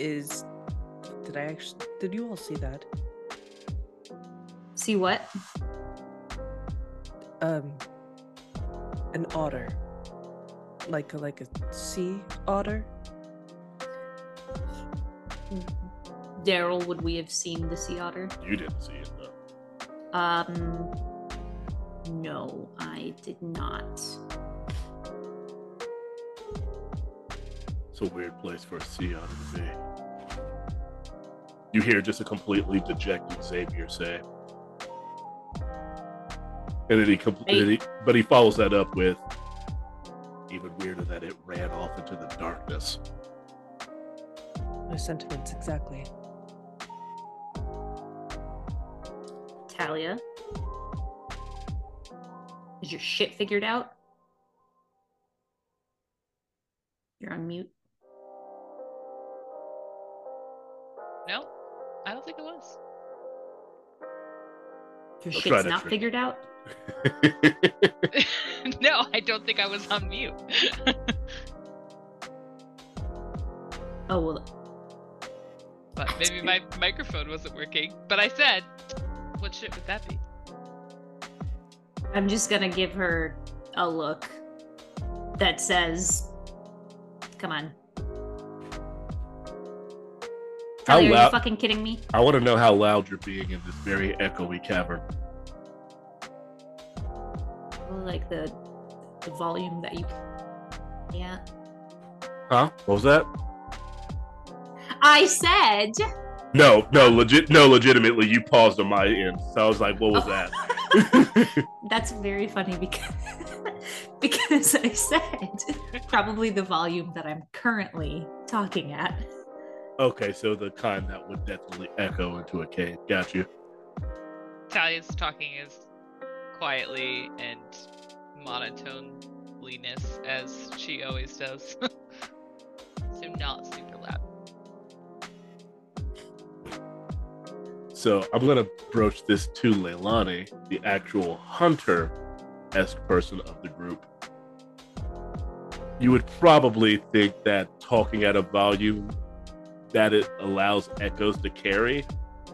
is. Did I actually? Did you all see that? See what? Um, an otter, like a, like a sea otter. Daryl, would we have seen the sea otter? You didn't see it though. Um, no, I did not. It's a weird place for a sea otter to be. You hear just a completely dejected Xavier say. And then he, compl- Hey. he but he follows that up with even weirder that it ran off into the darkness. My sentiments exactly. Talia, is your shit figured out? You're on mute. No, I don't think it was. Your I'll shit's not trick figured out? (laughs) no, I don't think I was on mute. (laughs) Oh, well, but maybe my microphone wasn't working. But I said, what shit would that be? I'm just gonna give her a look that says, come on. Oh, how Talia, are you fucking kidding me? I want to know how loud you're being in this very echoey cavern. Like the the volume that you Yeah. Huh? What was that? I said No, no, legit, no, legitimately, you paused on my end. So I was like, what was that? (laughs) That's very funny because (laughs) because I said probably the volume that I'm currently talking at. okay, so the kind that would definitely echo into a cave. Got you. Talia's talking as quietly and monotoneliness as she always does. (laughs) so not super loud. So I'm gonna broach this to Leilani, the actual hunter esque person of the group. You would probably think that talking at a volume that it allows echoes to carry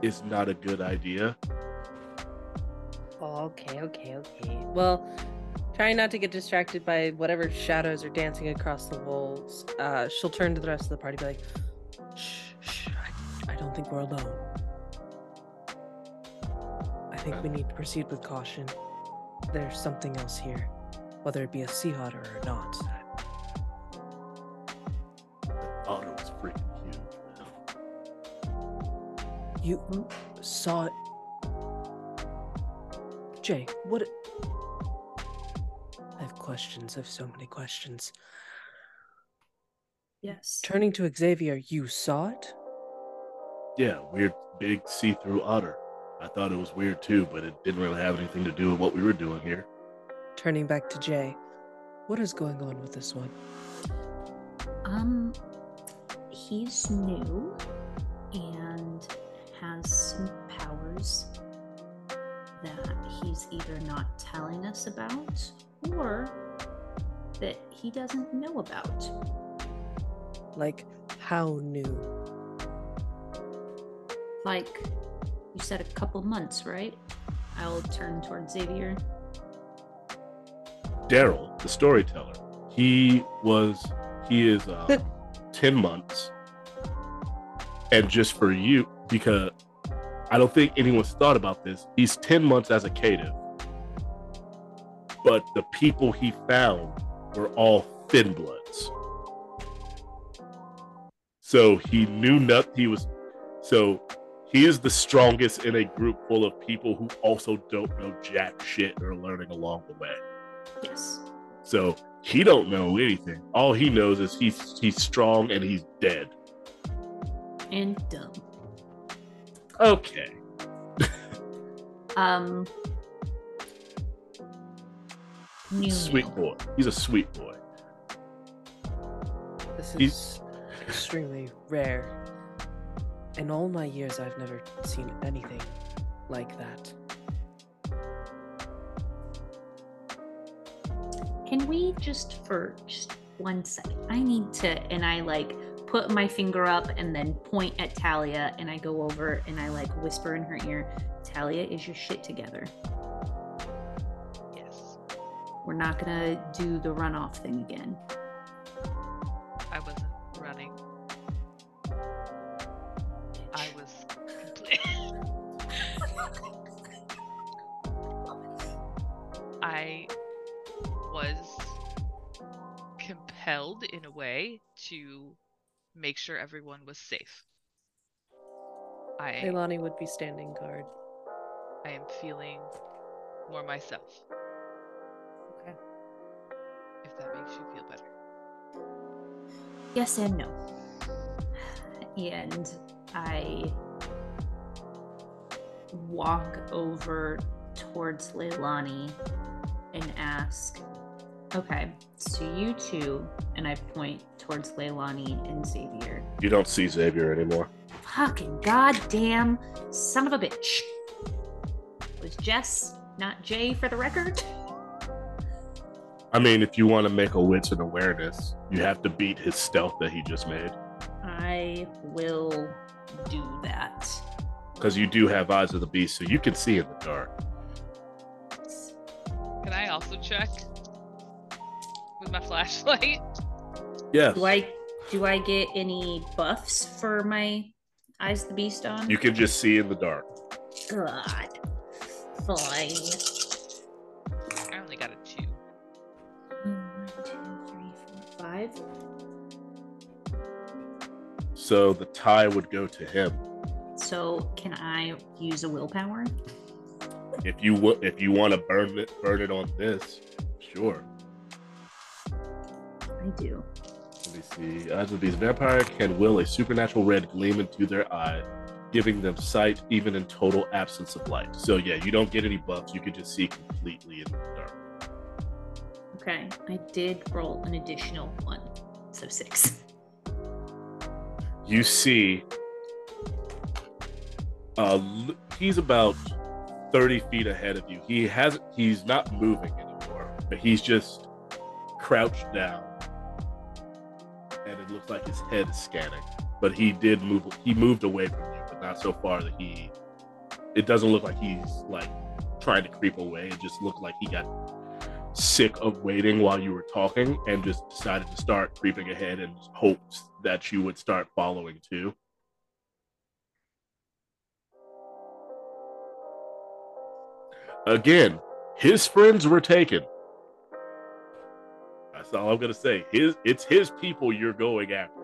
is not a good idea. Okay, okay, okay. Well, trying not to get distracted by whatever shadows are dancing across the walls, uh, she'll turn to the rest of the party and be like, shh, shh, I, I don't think we're alone. I think we need to proceed with caution. There's something else here, whether it be a sea otter or not. The Otter was freaking huge. You saw it. Jay, what? I have questions. I have so many questions. Yes. Turning to Xavier, you saw it? Yeah, weird, big see-through otter. I thought it was weird too, but it didn't really have anything to do with what we were doing here. Turning back to Jay, what is going on with this one? Um, he's new and has some powers that he's either not telling us about or that he doesn't know about. Like, how new? Like, you said a couple months, right? I'll turn towards Xavier. Daryl, the storyteller, he was, he is um, 10 months. And just for you, because I don't think anyone's thought about this, he's 10 months as a caitiff. But the people he found were all thin bloods. So he knew nothing. he was so he is the strongest in a group full of people who also don't know jack shit or learning along the way. Yes. So he don't know anything. All he knows is he's he's strong and he's dead. And dumb. Okay. Um. New Sweet new. boy. He's a sweet boy. This He's- is extremely rare. In all my years, I've never seen anything like that. Can we just for just one second? I need to, and I like put my finger up and then point at Talia and I go over and I like whisper in her ear, Talia, is your shit together? Yes. We're not gonna do the runoff thing again. Compelled in a way to make sure everyone was safe. I Leilani would be standing guard. I am feeling more myself. Okay. If that makes you feel better. Yes and no. And I walk over towards Leilani and ask, okay, so you two, and I point towards Leilani and Xavier. You don't see Xavier anymore. Fucking goddamn son of a bitch. Was Jess, not Jay for the record. I mean, if you want to make a wits and awareness, you have to beat his stealth that he just made. I will do that. Because you do have eyes of the beast, so you can see in the dark. Can I also check with my flashlight? Yes. Do I do I get any buffs for my eyes the beast on? You can just see in the dark. God. Fine. I only got a two. One, two, three, four, five. So the tie would go to him. So can I use a willpower? If you w- if you want to burn it burn it on this, sure. I do. Let me see. Eyes of these vampire can will a supernatural red gleam into their eye, giving them sight even in total absence of light. So yeah, you don't get any buffs. You can just see completely in the dark. Okay. I did roll an additional one. So six. You see, uh, he's about thirty feet ahead of you. He hasn't. He's not moving anymore, but he's just crouched down, looks like his head is scanning. But he did move. He moved away from you, but not so far that he. It doesn't look like he's like trying to creep away. It just looked like he got sick of waiting while you were talking and just decided to start creeping ahead and hoped that you would start following too. Again, his friends were taken. That's all I'm gonna say. His it's his people you're going after.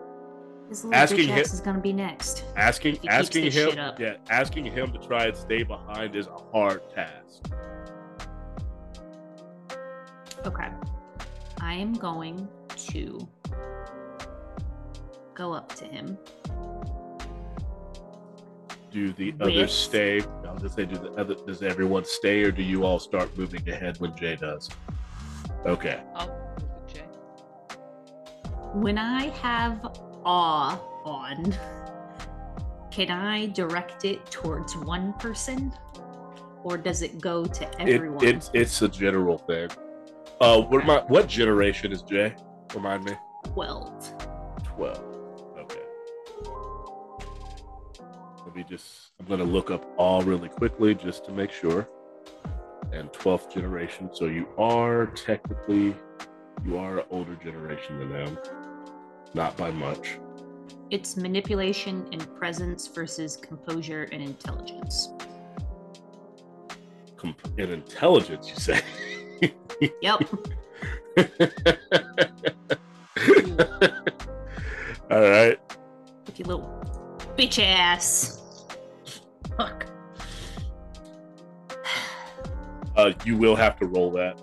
This Asking bitch him- ass is gonna be next. Asking asking him yeah, asking him to try and stay behind is a hard task. Okay. I am going to go up to him. Do the others stay? I was gonna say, do the other does everyone stay or do you all start moving ahead when Jay does? Okay. I'll move with Jay. When I have awe on, can I direct it towards one person? Or does it go to It, everyone? it's it's a general thing. Uh what my what generation is Jay? Remind me. 12. 12. Okay. Let me just, I'm going to look up all really quickly just to make sure. And 12th generation. So you are technically, you are an older generation than them. Not by much. It's manipulation and presence versus composure and intelligence. Com- in intelligence, you say. Yep. (laughs) all right. If you little bitch ass. Fuck. Uh, you will have to roll that.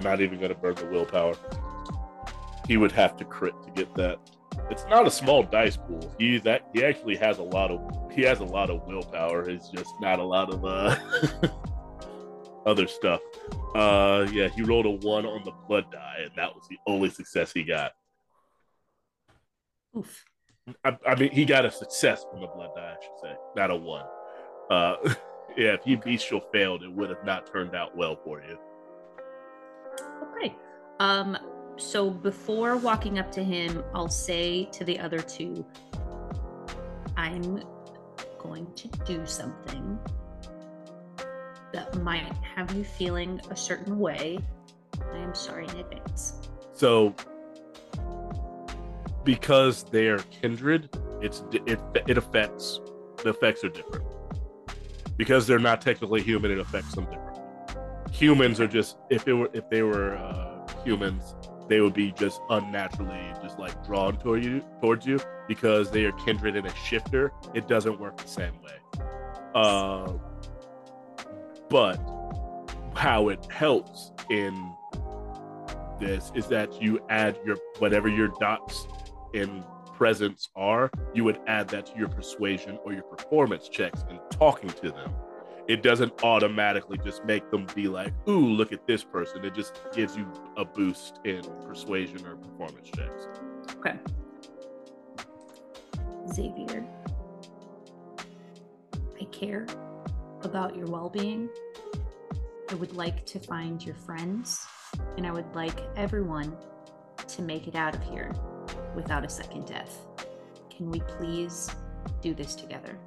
I'm not even going to burn the willpower. He would have to crit to get that. It's not a small dice pool. He that he actually has a lot of he has a lot of willpower. It's just not a lot of uh (laughs) other stuff. Uh, yeah, he rolled a one on the blood die, and that was the only success he got. Oof. I, I mean, he got a success from the blood die, I should say, not a one. Uh, (laughs) yeah, if he bestial failed, it would have not turned out well for you. Okay. Um, so before walking up to him, I'll say to the other two, I'm going to do something that might have you feeling a certain way. I am sorry in advance. So, because they're kindred, it's it it affects the effects are different. Because they're not technically human, it affects them differently. Humans are just if it were if they were uh, humans, they would be just unnaturally just like drawn toward you towards you because they are kindred in a shifter. It doesn't work the same way. Uh, but how it helps in this is that you add your whatever your dots in presence are, you would add that to your persuasion or your performance checks in talking to them. It doesn't automatically just make them be like, ooh, look at this person. It just gives you a boost in persuasion or performance checks. Okay. Xavier, I care about your well being. I would like to find your friends, and I would like everyone to make it out of here without a second death. Can we please do this together?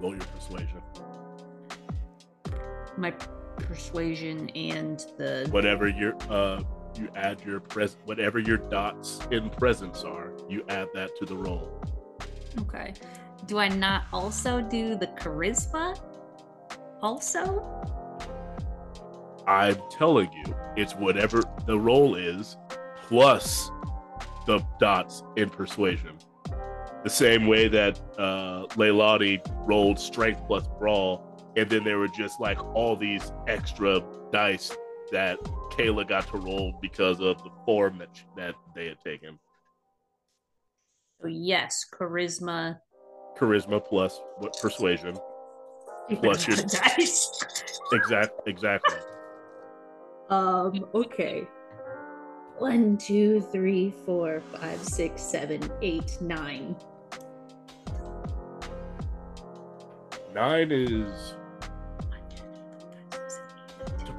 Roll your persuasion. My persuasion and the Whatever your uh you add your pres whatever your dots in presence are, you add that to the roll. okay. Do I not also do the charisma? Also? I'm telling you, it's whatever the roll is plus the dots in persuasion. The same way that uh, Leilani rolled strength plus brawl, and then there were just like all these extra dice that Kayla got to roll because of the form that sh- that they had taken. So yes, charisma. Charisma plus what persuasion. Plus your- dice. (laughs) Exact exactly. Um, okay. One, two, three, four, five, six, seven, eight, nine. Nine is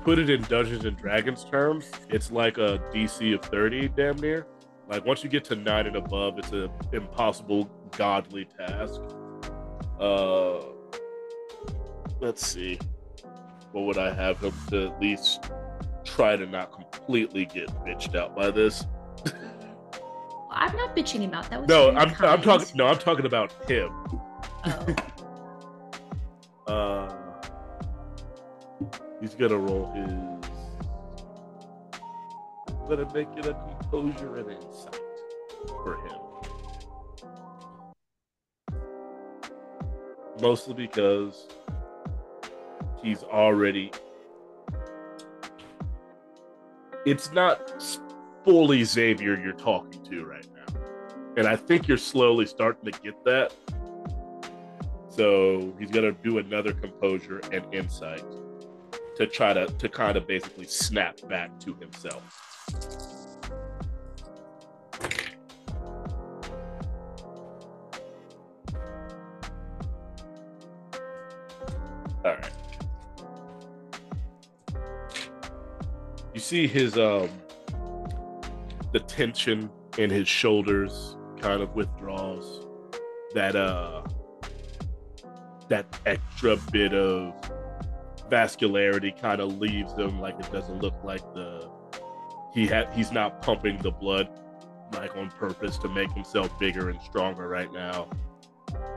put it in Dungeons and Dragons terms, it's like a DC of 30, damn near. Like once you get to nine and above, it's an impossible godly task. Uh, let's see, what would I have him to at least try to not completely get bitched out by this? I'm not bitching him out. That was No, I'm I'm talking. No, I'm talking about him. Oh, he's gonna roll his. I'm gonna make it a composure and insight for him. Mostly because he's already. It's not fully Xavier you're talking to right now. And I think you're slowly starting to get that. So he's gonna do another composure and insight to try to to kind of basically snap back to himself. All right. You see his um the tension in his shoulders kind of withdraws. That uh that extra bit of vascularity kind of leaves him like it doesn't look like the he had he's not pumping the blood like on purpose to make himself bigger and stronger right now.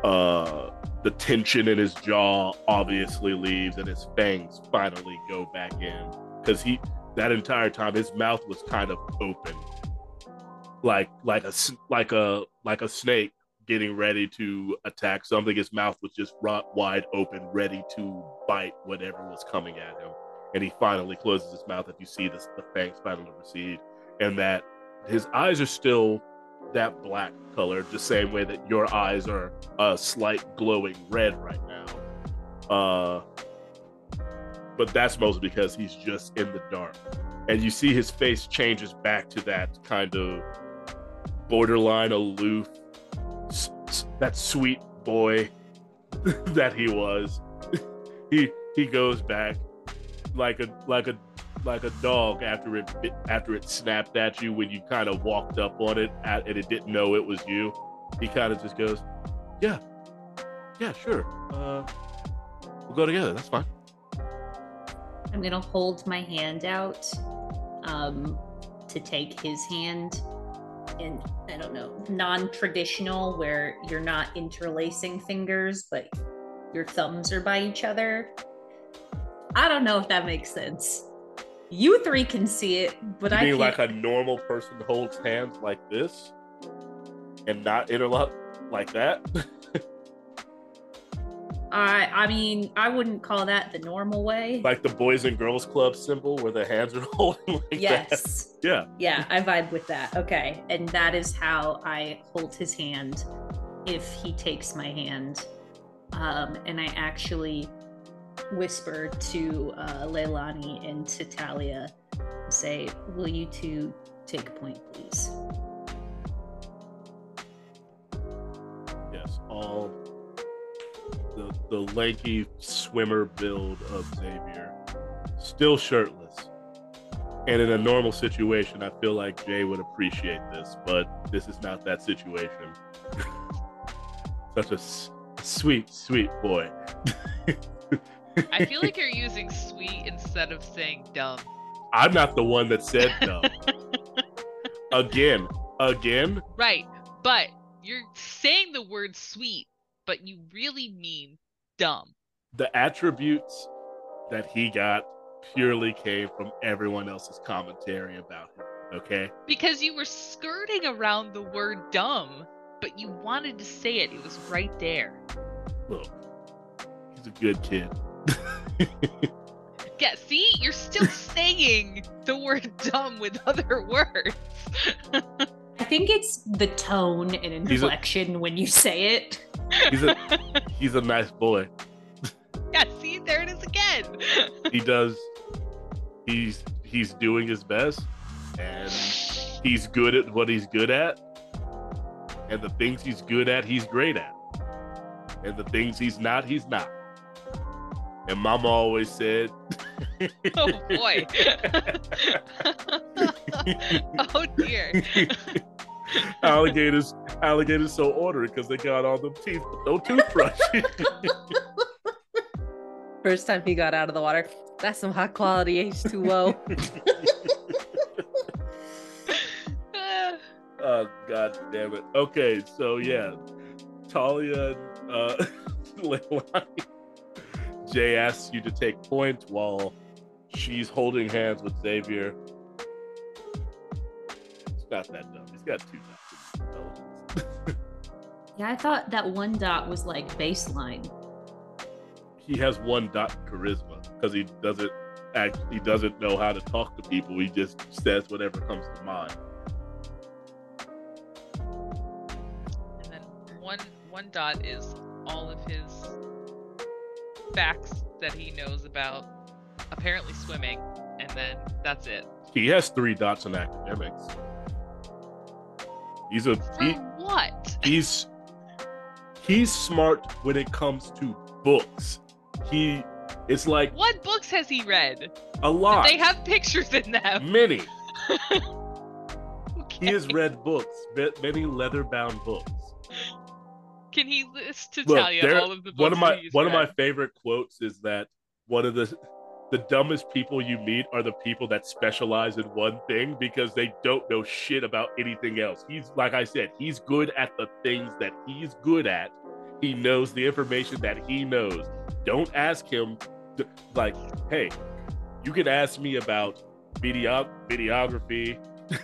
Uh the tension in his jaw obviously leaves and his fangs finally go back in because he that entire time his mouth was kind of open. Like like a like a like a snake getting ready to attack something. His mouth was just wide open, ready to bite whatever was coming at him. And he finally closes his mouth if you see this, the fangs finally recede. And that his eyes are still that black color, the same way that your eyes are a slight glowing red right now. Uh, but that's mostly because he's just in the dark. And you see his face changes back to that kind of borderline aloof, that sweet boy (laughs) that he was. (laughs) he he goes back like a like a like a dog after it after it snapped at you when you kind of walked up on it at, and it didn't know it was you. He kind of just goes, "Yeah, yeah, sure. Uh, we'll go together. That's fine." I'm gonna hold my hand out um, to take his hand in I don't know non-traditional where you're not interlacing fingers, but your thumbs are by each other. I don't know if that makes sense. You three can see it, but You I mean can't. like a normal person holds hands like this and not interlock like that? (laughs) I I mean I wouldn't call that the normal way. like the Boys and Girls Club symbol where the hands are (laughs) holding like that? yes. Yeah. Yeah, I vibe with that. Okay. And that is how I hold his hand if he takes my hand. Um, and I actually whisper to uh, Leilani and to Talia, say, Will you two take a point, please? Yes. All the the lanky swimmer build of Xavier. Still shirtless. And in a normal situation, I feel like Jay would appreciate this, but this is not that situation. (laughs) Such a s- sweet, sweet boy. I feel like (laughs) you're using sweet instead of saying dumb. I'm not the one that said (laughs) dumb. again, again, Right. But you're saying the word sweet, but you really mean dumb. the attributes that he got purely came from everyone else's commentary about him. Okay? Because you were skirting around the word dumb, but you wanted to say it. It was right there. Look, he's a good kid. Yeah, see? You're still (laughs) saying the word dumb with other words. (laughs) I think it's the tone and He's a- inflection when you say it. He's a he's a nice boy. (laughs) yeah, see? There it is again. (laughs) He does he's he's doing his best and he's good at what he's good at. And the things he's good at, he's great at. And the things he's not, he's not. And mama always said (laughs) oh boy. oh dear. Alligators alligators so ordered because they got all the teeth but no toothbrush (laughs) First time he got out of the water. That's some high quality H2O. (laughs) oh god damn it okay so yeah talia uh (laughs) Leilani. jay asks you to take point while she's holding hands with xavier it's not that dumb got two dots (laughs) Yeah, I thought that one dot was like baseline. he has one dot charisma because he doesn't act he doesn't know how to talk to people he just says whatever comes to mind And then one one dot is all of his facts that he knows about apparently swimming, and then that's it. he has three dots in academics he's a he, what? he's he's smart when it comes to books he it's like What books has he read? a lot They have pictures in them. many (laughs) he has read books ma- many leather bound books Can he list to Look, Talia there- all of the books one of my one of my favorite quotes is that one of the the dumbest people you meet are the people that specialize in one thing because they don't know shit about anything else. He's like I said, he's good at the things that he's good at. He knows the information that he knows. Don't ask him to, like, hey, you can ask me about video videography, (laughs)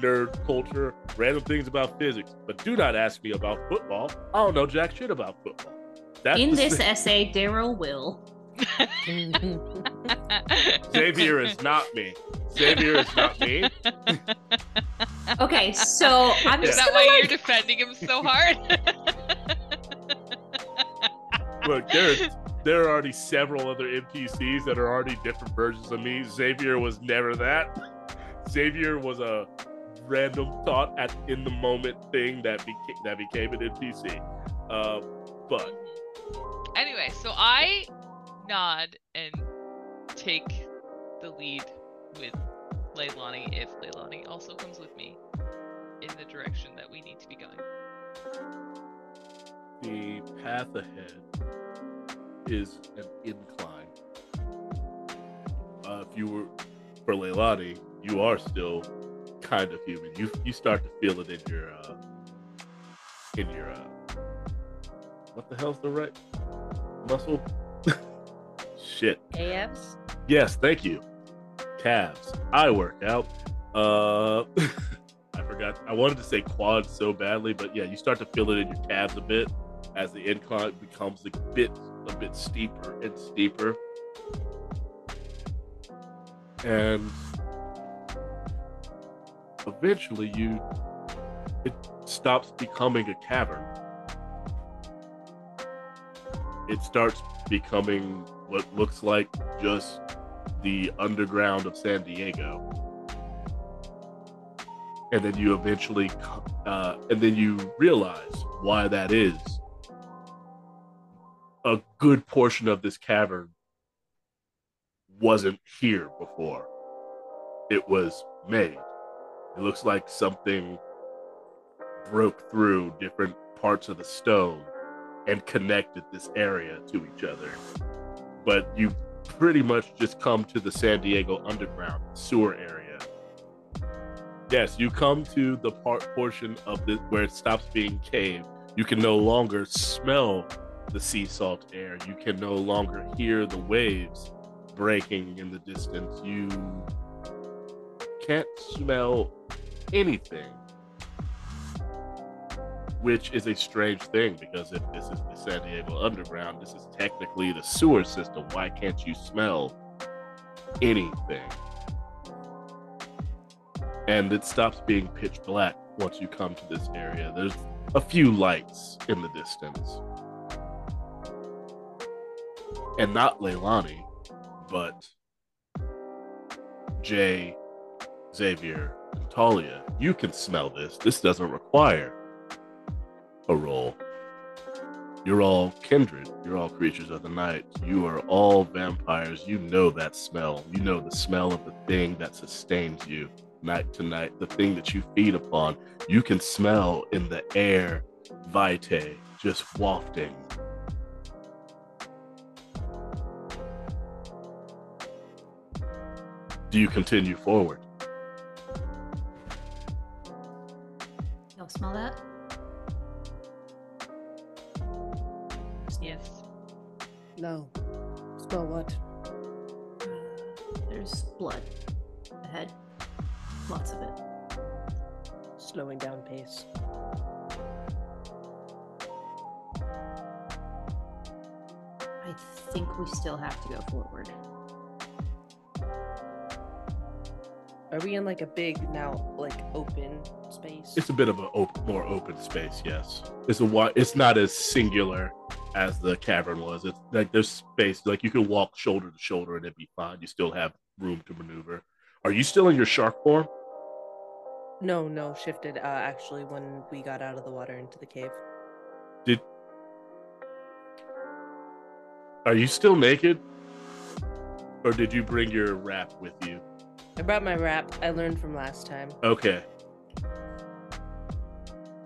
nerd culture, random things about physics, but do not ask me about football. I don't know jack shit about football. That's In this thing. (laughs) essay, Daryl will. Xavier is not me. Xavier is not me. Okay, so I'm Is just that gonna why like, you're defending him so hard? Look, there's there are already several other NPCs that are already different versions of me. Xavier was never that. Xavier was a random thought at in the moment thing that became that became an NPC. Uh, but Anyway, so I nod and take the lead with Leilani if Leilani also comes with me in the direction that we need to be going. the path ahead is an incline. Uh, if you were for Leilani, you are still kind of human. You you start to feel it in your uh, in your uh, what the hell's the right muscle? AFs? Yes, thank you. Calves. I work out. Uh, (laughs) I forgot. I wanted to say quads so badly, but yeah, you start to feel it in your calves a bit as the incline becomes a bit a bit steeper and steeper. And eventually you it stops becoming a cavern. It starts becoming what looks like just the underground of San Diego. And then you eventually, uh, and then you realize why that is. A good portion of this cavern wasn't here before. It was made. It looks like something broke through different parts of the stone and connected this area to each other. But you pretty much just come to the San Diego underground sewer area. Yes, you come to the part portion of this where it stops being cave. You can no longer smell the sea salt air. You can no longer hear the waves breaking in the distance. You can't smell anything. Which is a strange thing because if this is the San Diego Underground, this is technically the sewer system. Why can't you smell anything? And it stops being pitch black once you come to this area. There's a few lights in the distance. And not Leilani, but Jay, Xavier, and Talia. You can smell this. This doesn't require a role. You're all kindred. You're all creatures of the night. You are all vampires. You know that smell. You know the smell of the thing that sustains you night to night, the thing that you feed upon. You can smell in the air vitae just wafting. Do you continue forward? Y'all smell that? No. Smell what? Uh, there's blood ahead. Lots of it. Slowing down pace. I think we still have to go forward. Are we in like a big now like open space? It's a bit of a op- more open space, yes. It's a wi- It's not as singular as the cavern was. It's like there's space, like you can walk shoulder to shoulder and it'd be fine. You still have room to maneuver. Are you still in your shark form? no, no, shifted uh actually when we got out of the water into the cave. Did are you still naked, or did you bring your wrap with you? I brought my wrap. I learned from last time. Okay.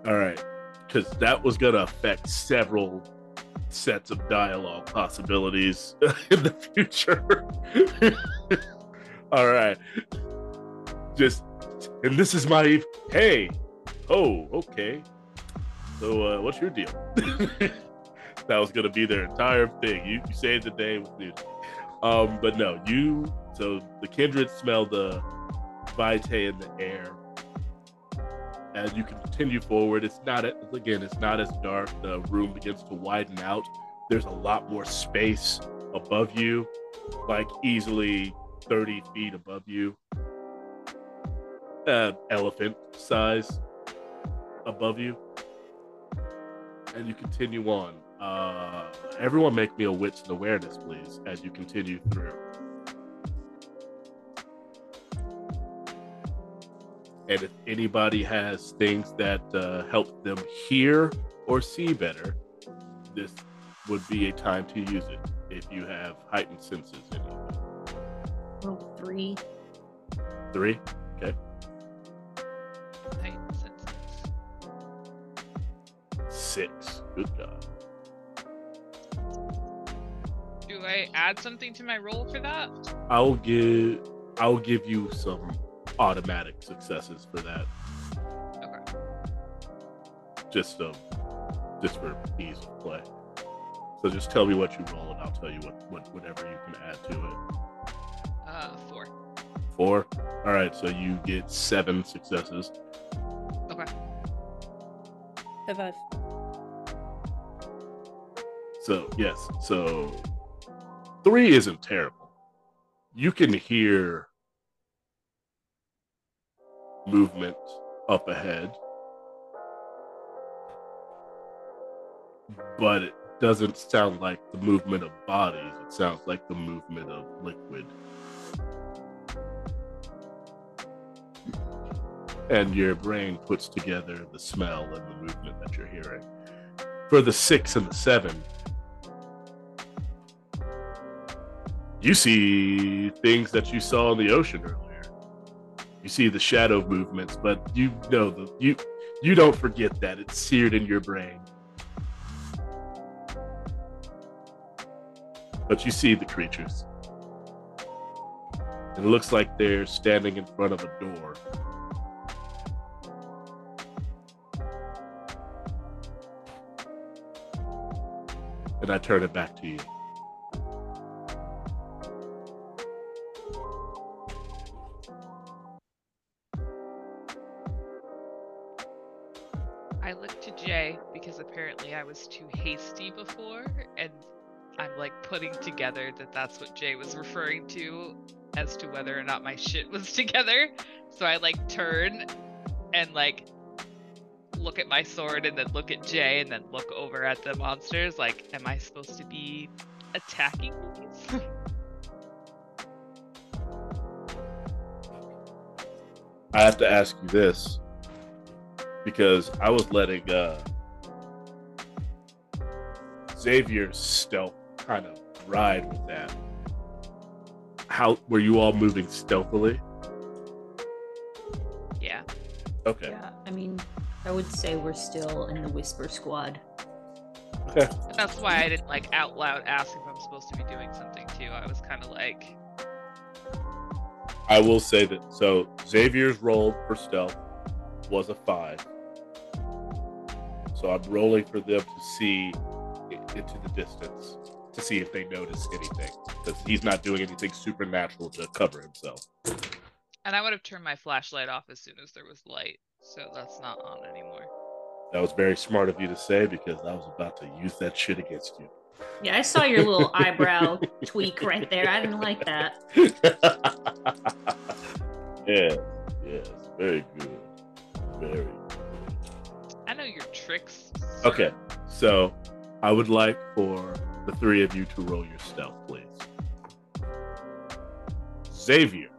All right. Because that was going to affect several sets of dialogue possibilities (laughs) in the future. (laughs) All right. Just, and this is my, hey, oh, okay. So, uh, what's your deal? (laughs) that was going to be their entire thing. You, you saved the day with nudity. Um, but no, you so the kindred smell the vitae in the air. As you continue forward, it's not again, it's not as dark. The room begins to widen out. There's a lot more space above you, like easily 30 feet above you. Uh, elephant size above you. And you continue on. Uh, everyone make me a wits and awareness, please, as you continue through. And if anybody has things that uh, help them hear or see better, this would be a time to use it if you have heightened senses in you. Roll three. Three? Okay. Heightened senses. Six. Good job. Do I add something to my roll for that? I'll give I'll give you some automatic successes for that. Okay. Just um just for ease of play. So just tell me what you roll and I'll tell you what, what whatever you can add to it. Uh, four. Four. Alright, so you get seven successes. Okay. High five. So yes, so three isn't terrible. You can hear movement up ahead, but it doesn't sound like the movement of bodies. It sounds like the movement of liquid. And your brain puts together the smell and the movement that you're hearing. For the six and the seven, you see things that you saw in the ocean earlier. You see the shadow movements, but you know the you you don't forget that it's seared in your brain. But you see the creatures. It looks like they're standing in front of a door. And I turn it back to you. Was too hasty before, and I'm like putting together that that's what Jay was referring to as to whether or not my shit was (laughs) together. So I like turn and like look at my sword and then look at Jay and then look over at the monsters. Like, am I supposed to be attacking these? (laughs) I have to ask you this because I was letting uh, Xavier's stealth kind of ride with that. How were you all moving stealthily? yeah. Okay. Yeah, I mean, I would say we're still in the Whisper Squad. Okay. That's why I didn't like out loud ask if I'm supposed to be doing something too. I was kind of like, I will say that so Xavier's roll for stealth was a five. So I'm rolling for them to see i- into the distance to see if they notice anything because he's not doing anything supernatural to cover himself. and I would have turned my flashlight off as soon as there was light, so that's not on anymore. That was very smart of you to say because I was about to use that shit against you. Yeah, I saw your little eyebrow (laughs) tweak right there. I didn't like that. (laughs) yeah, yes, very good, very. I know your tricks. sir. Okay, so I would like for the three of you to roll your stealth, please. Xavier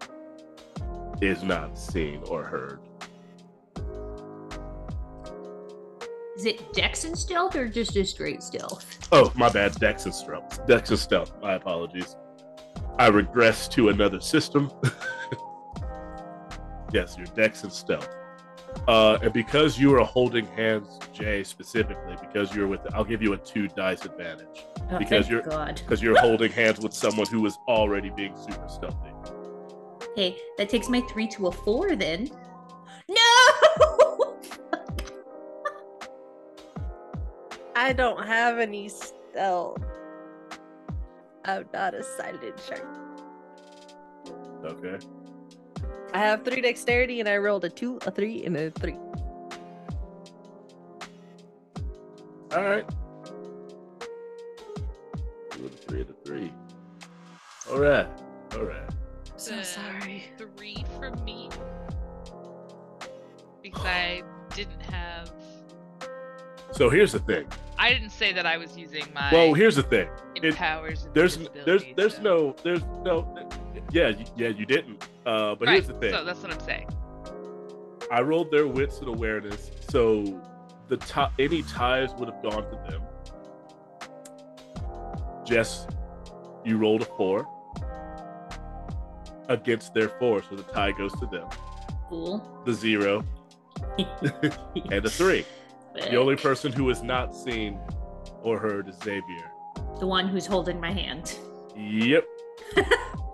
is not seen or heard. Is it Dex and stealth or just a straight stealth? Oh, my bad. Dex and stealth. Dex and stealth. My apologies. I regress to another system. (laughs) yes, your Dex and stealth. Uh, and because you are holding hands, Jay specifically, because you're with, I'll give you a two dice advantage Oh, Because thank you're- God. because you're holding hands with someone who is already being super stealthy. Okay, that takes my three to a four then. No! (laughs) I don't have any stealth. I'm not a silent shark. Okay. I have three dexterity and I rolled a two, a three, and a three. All right. Two and a three and a three. All right. All right. So sorry. Three from me because I didn't have So here's the thing. I didn't say that I was using my Well, here's the thing. it- powers. There's there's there's so- no there's no yeah yeah you didn't. Uh, but right. here's the thing. So that's what I'm saying. I rolled their wits and awareness, so the tie, any ties would have gone to them. Jess, you rolled a four against their four, so the tie goes to them. Cool. The zero (laughs) and a three. The only person who has not seen or heard is Xavier. the one who's holding my hand. Yep. (laughs)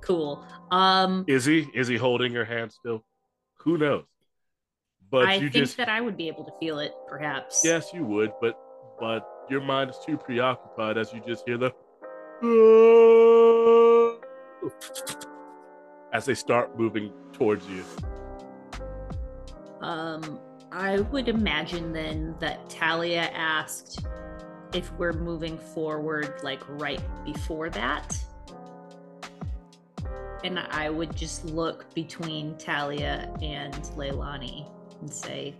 Cool. Um, Is he? Is he holding your hand still? Who knows? But I think just that I would be able to feel it, perhaps. Yes, you would, but but your mind is too preoccupied as you just hear the (laughs) as they start moving towards you. Um, I would imagine then that Talia asked if we're moving forward, like right before that. And I would just look between Talia and Leilani and say,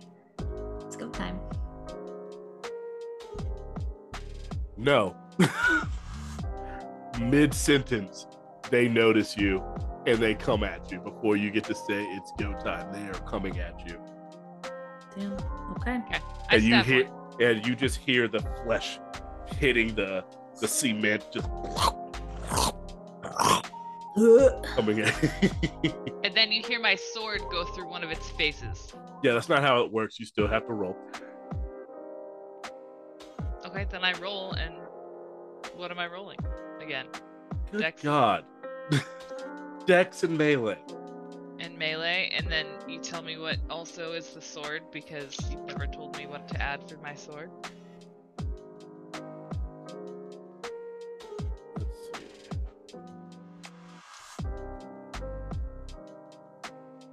"It's go time." No. (laughs) Mid sentence, they notice you and they come at you before you get to say it's go time. They are coming at you. Damn. Okay. I and you hear one. and you just hear the flesh hitting the the cement just coming at (laughs) and then you hear my sword go through one of its faces. Yeah, that's not how it works. You still have to roll. Okay, then I roll, and what am I rolling again? Good Dex. God. (laughs) Dex and melee. And melee, and then you tell me what also is the sword because you never told me what to add for my sword.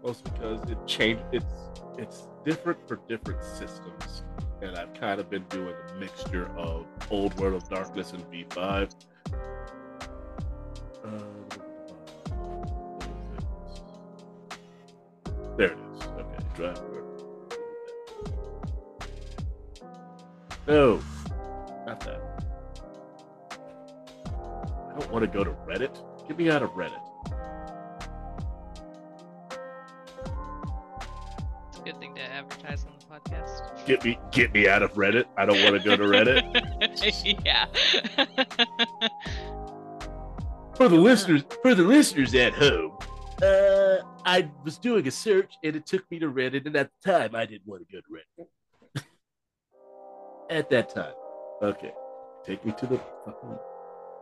Mostly because it changed. It's it's different for different systems, and I've kind of been doing a mixture of Old World of Darkness and V5. Um, what is it? There it is. Okay, drive. No, not that. I don't want to go to Reddit. Get me out of Reddit. Good thing to advertise on the podcast. Get me get me out of Reddit. I don't want to go to Reddit. (laughs) yeah. for the listeners for the listeners at home, uh, I was doing a search and it took me to Reddit, and at the time I didn't want to go to Reddit. (laughs) at that time. Okay. Take me to the fucking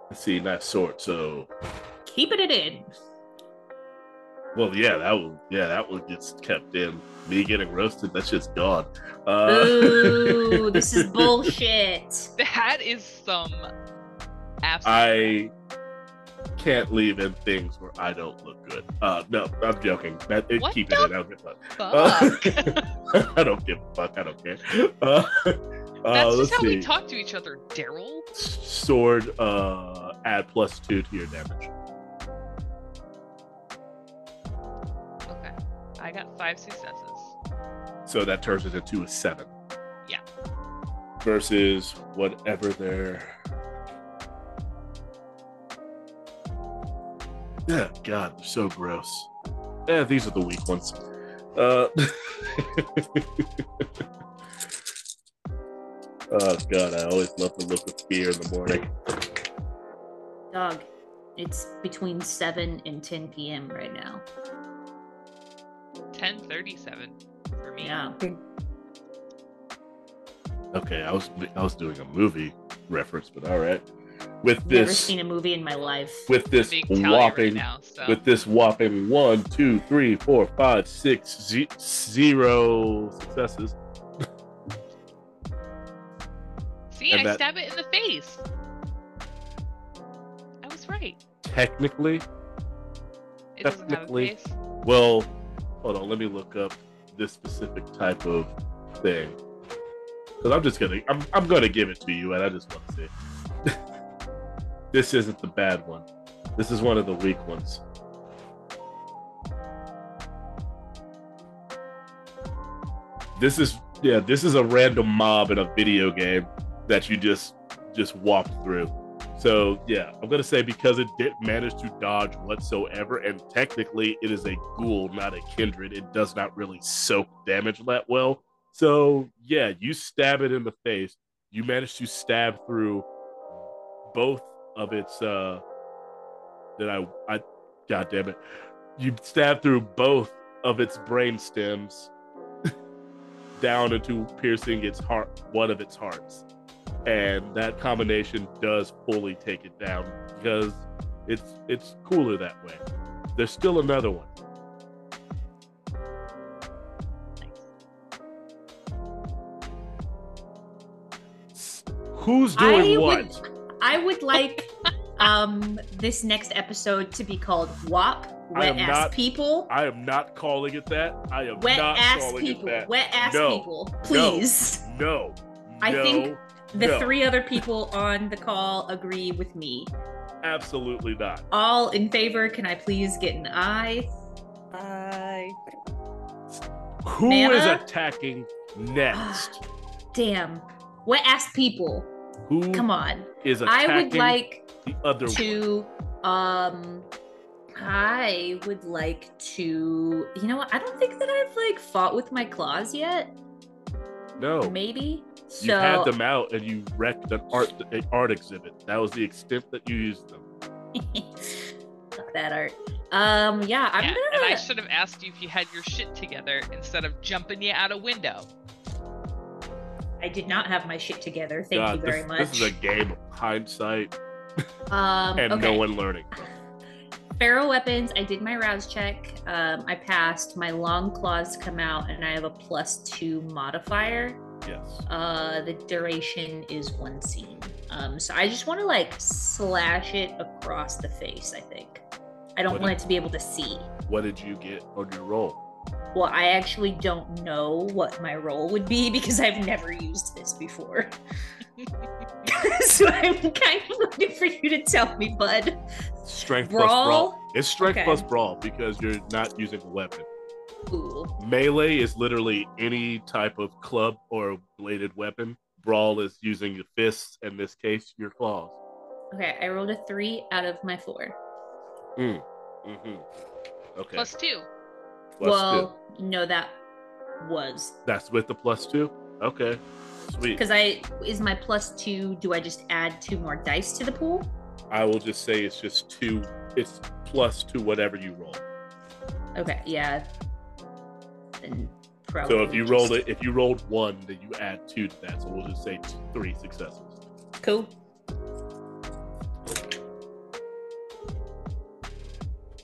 let's see, not sword, so Keeping it in. Well yeah, that one yeah, that one gets kept in. Me getting roasted, that shit's gone. Uh, Ooh, this is (laughs) bullshit. that is some absolute. I can't leave in things where I don't look good. Uh, no, I'm joking. That, it, What keep the it in. I don't give a fuck. fuck. (laughs) I don't give a fuck. I don't care. Uh, uh, That's let's just how see. we talk to each other, Daryl. Sword, uh, add plus two to your damage. Got five successes. So that turns it into a seven. Yeah. Versus whatever their. Yeah, God, they're so gross. Yeah, these are the weak ones. Uh... (laughs) oh God, I always love the look of fear in the morning. Dog, it's between 7 and 10 p.m. right now. 1037 for me. Yeah. Okay, I was I was doing a movie reference, but all right. With this Never this, seen a movie in my life. with this being whopping right now, so. with this whopping one, two, three, four, five, six, ze- zero successes. See, and I that- stab it in the face. I was right. Technically, It doesn't have a Technically. face. well, hold on, let me look up this specific type of thing. Because I'm just gonna, I'm, I'm gonna give it to you, and I just want to say, (laughs) this isn't the bad one. This is one of the weak ones. This is yeah, this is a random mob in a video game that you just just walked through. So yeah, I'm gonna say because it didn't manage to dodge whatsoever, and technically it is a ghoul, not a kindred. It does not really soak damage that well. So yeah, you stab it in the face. You manage to stab through both of its. uh I I, god damn it, you stab through both of its brain stems (laughs) down into piercing its heart, one of its hearts and that combination does fully take it down because it's it's cooler that way. There's still another one. Who's doing I what? Would, I would like um this next episode to be called WAP, Wet Ass not- People. I am not calling it that. I am Wet not ass calling people. it that. Wet ass No. people. Please. No. I no, think The no, three other people on the call agree with me. absolutely not. All in favor, can I please get an eye? I Who is Nana? attacking next? Damn. Wet ass people. Who Come on. is I would like the other one? um I would like to you know what? I don't think that I've like fought with my claws yet. No. Maybe. You had them out and you wrecked an art an art exhibit. That was the extent that you used them. (laughs) Fuck that art. Um yeah, I'm yeah, gonna and I should have asked you if you had your shit together instead of jumping you out a window. I did not have my shit together. Thank God, you very this, much. This is a game of hindsight (laughs) um and okay. no one learning. (laughs) Feral weapons, I did my rouse check. Um, I passed. My long claws come out, and I have a plus two modifier. Yes. Uh, the duration is one scene. Um, so I just want to like slash it across the face. I think. I don't What want did- it to be able to see. What did you get on your roll? Well, I actually don't know what my role would be because I've never used this before. (laughs) so I'm kind of waiting for you to tell me, bud. Strength plus brawl. Brawl. It's strength Okay. plus brawl because you're not using a weapon. Ooh. Melee is literally any type of club or bladed weapon. Brawl is using your fists, in this case, your claws. Okay, I rolled a three out of my four. Mm-hmm. Okay. Plus two. Plus well, no, that was. That's with the plus two? Okay. Sweet. because I is my plus two. Do I just add two more dice to the pool? I will just say it's just two. It's plus to whatever you roll. Okay, yeah. Then So if you rolled it, if you rolled one, then you add two to that. So we'll just say three successes. cool.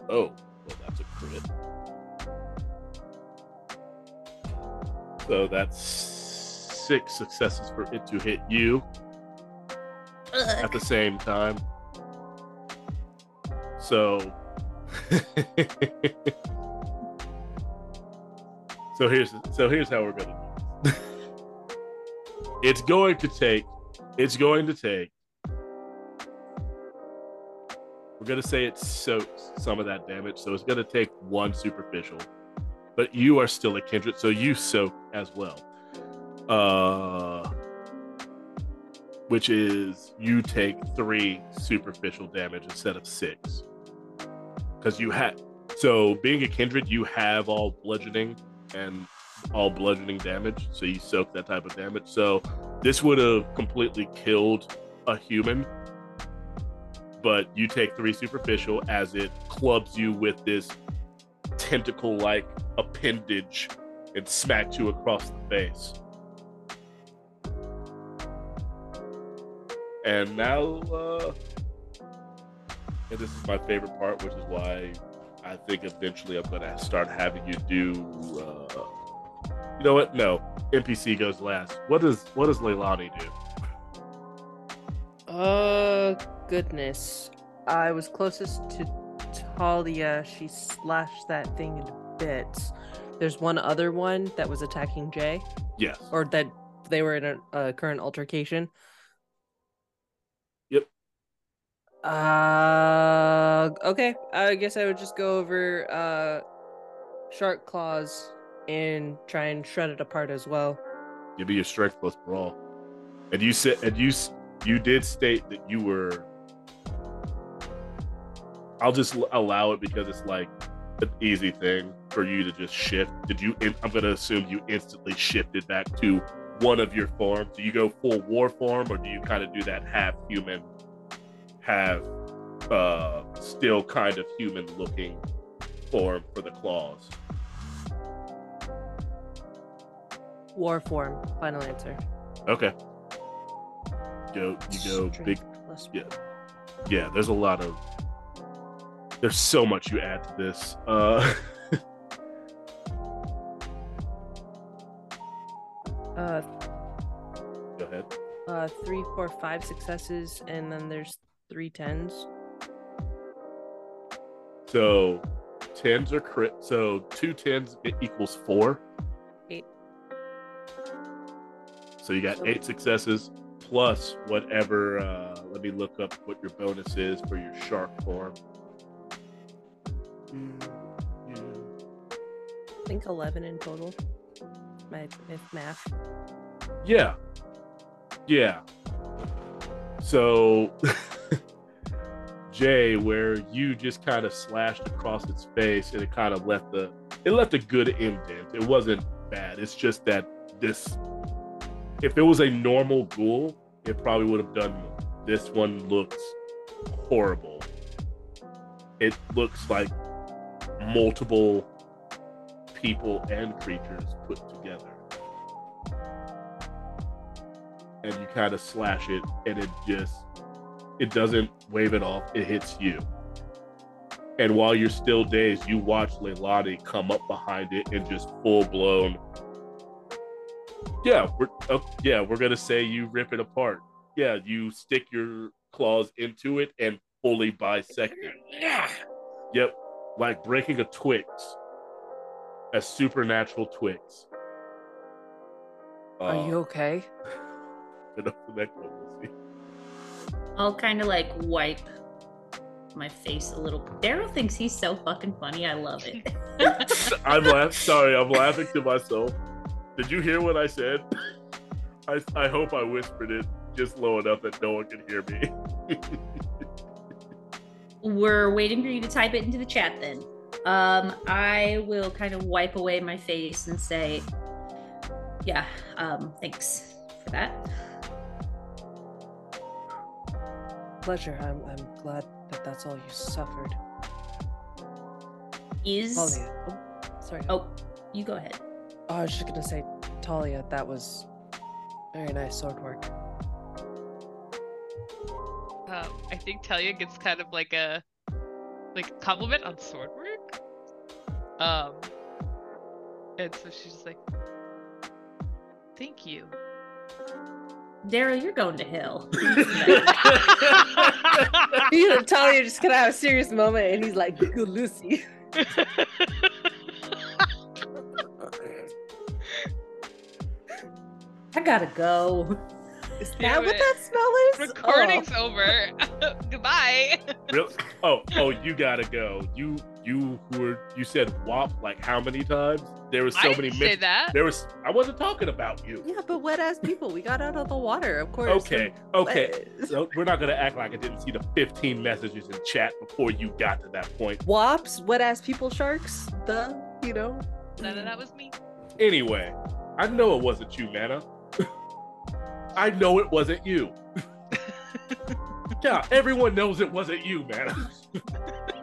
Oh, well, that's a crit. So that's six successes for it to hit you at the same time. So, (laughs) so here's so here's how we're gonna do. it. it's going to take. It's going to take. We're gonna say it soaks some of that damage, so it's gonna take one superficial. But you are still a kindred, so you soak as well. Uh, which is you take three superficial damage instead of six. Because you had so being a kindred, you have all bludgeoning and all bludgeoning damage, so you soak that type of damage. So this would have completely killed a human, but you take three superficial as it clubs you with this tentacle-like appendage and smacks you across the face. And now, uh, and this is my favorite part, which is why I think eventually I'm gonna start having you do. Uh, you know what? No, NPC goes last. What does what does Leilani do? Oh goodness. I was closest to Talia. She slashed that thing into bits. There's one other one that was attacking Jay, Yes. or that they were in a, a current altercation. Yep. Uh, okay. I guess I would just go over uh, shark claws and try and shred it apart as well. Give me your strength plus brawl. And you said, and you you did state that you were. I'll just allow it because it's like an easy thing for you to just shift. Did you? I'm gonna assume you instantly shifted back to one of your forms. Do you go full war form, or do you kind of do that half human, half uh, still kind of human looking form for the claws? War form. Final answer. Okay. Go, you go big. Strength plus- Yeah. Yeah, there's a lot of. There's so much you add to this. Uh, (laughs) Uh, go ahead. uh, three, four, five successes, and then there's three tens. So tens are crit. So two tens it equals four. Eight. So you got eight successes plus whatever. Uh, let me look up what your bonus is for your shark form. I think eleven in total. My if math. Yeah. Yeah. So, (laughs) Jay, where you just kind of slashed across its face and it kind of left the it left a good indent. It wasn't bad. It's just that this if it was a normal ghoul, it probably would have done more. This one looks horrible. It looks like multiple people and creatures put together and you kind of slash it and it just it doesn't wave it off it hits you. And while you're still dazed you watch leilani come up behind it and just full blown yeah we're uh, yeah we're gonna say you rip it apart. Yeah you stick your claws into it and fully bisect it yeah. Yep like breaking a twix a supernatural twix. Are Uh, you okay? (laughs) enough for necromancy. I'll kind of like wipe my face a little. Daryl thinks he's so fucking funny. I love it. (laughs) I'm laughing. Sorry, I'm laughing to myself. Did you hear what I said? I, I hope I whispered it just low enough that no one can hear me. We're waiting for you to type it into the chat then. Um, I will kind of wipe away my face and say, yeah, um, thanks for that. Pleasure. I'm I'm glad that that's all you suffered. Is Talia. Oh, sorry. oh, you go ahead. Oh, I was just gonna say, Talia, that was very nice sword work. Um, I think Talia gets kind of like a like a compliment on sword work. Um, and so she's like, "Thank you." Daryl, you're going to hell. (laughs) (laughs) you know, Talia just gonna have a serious moment, and he's like, "Good Lucy." (laughs) I gotta go. Is that Damn what it. that smell is? Recording's oh. over. Goodbye. Really? Oh, oh, you gotta go. You, you were. You said WAP like how many times? There was so I many. didn't say men- that. There was. I wasn't talking about you. Yeah, but wet ass people. We got out of the water, of course. Okay, okay. So we're not gonna act like I didn't see the 15 messages in chat before you got to that point. Wops, wet ass people sharks. The you know. None of that was me. Anyway, I know it wasn't you, Mana. I know it wasn't you. (laughs) yeah, everyone knows it wasn't you, Mana. (laughs)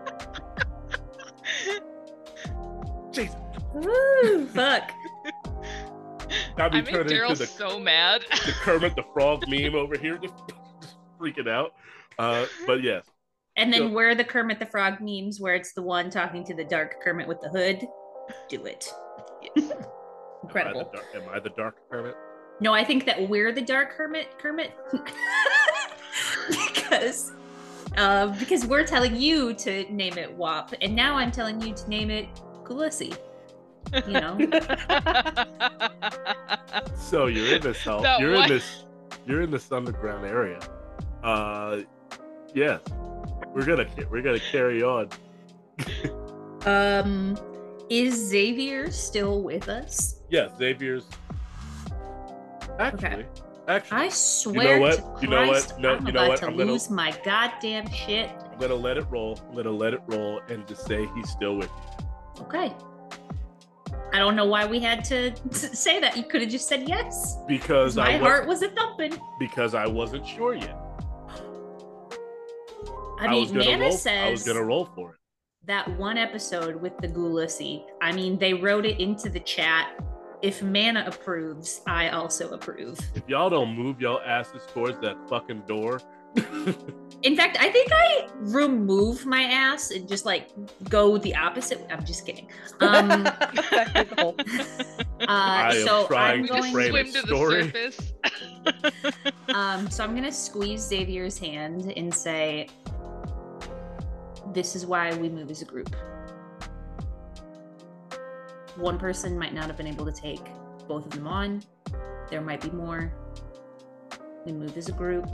Jesus, Woo, fuck. (laughs) got me I made turned into the, so mad. (laughs) the Kermit the Frog meme over here, just, just (laughs) freaking out. Uh, but yes, And then So- where are the Kermit the Frog memes where it's the one talking to the dark Kermit with the hood? Do it. Yes. Am I, Incredible. the, dar- am I the Dark Kermit? No, I think that we're the dark Kermit Kermit because uh, because we're telling you to name it WAP, and now I'm telling you to name it Kulisi. You know, (laughs) So you're in this hell. That You're one- in this. You're in this underground area. Uh, yes. We're gonna we're gonna carry on. um, is Xavier still with us? Yeah, Xavier's Actually, actually, I swear what? to You know what? Christ, No, I'm you know about what? to I'm gonna- lose my goddamn shit. I'm gonna let it roll. I'm gonna let it roll and just say he's still with you. Okay. I don't know why we had to say that. You could have just said yes. Because My I heart was a thumping. because I wasn't sure yet. I mean, gonna Mana roll. says I was gonna roll for it. that one episode with the Gulussy. I mean, they wrote it into the chat. If Mana approves, I also approve. If y'all don't move y'all asses towards that fucking door, In fact, I think I remove my ass and just like go the opposite. I'm just kidding. Um, (laughs) (laughs) uh, so I'm going to just going. frame swim to the surface. (laughs) Um, so I'm gonna squeeze Xavier's hand and say, "This is why we move as a group. One person might not have been able to take both of them on. There might be more. We move as a group.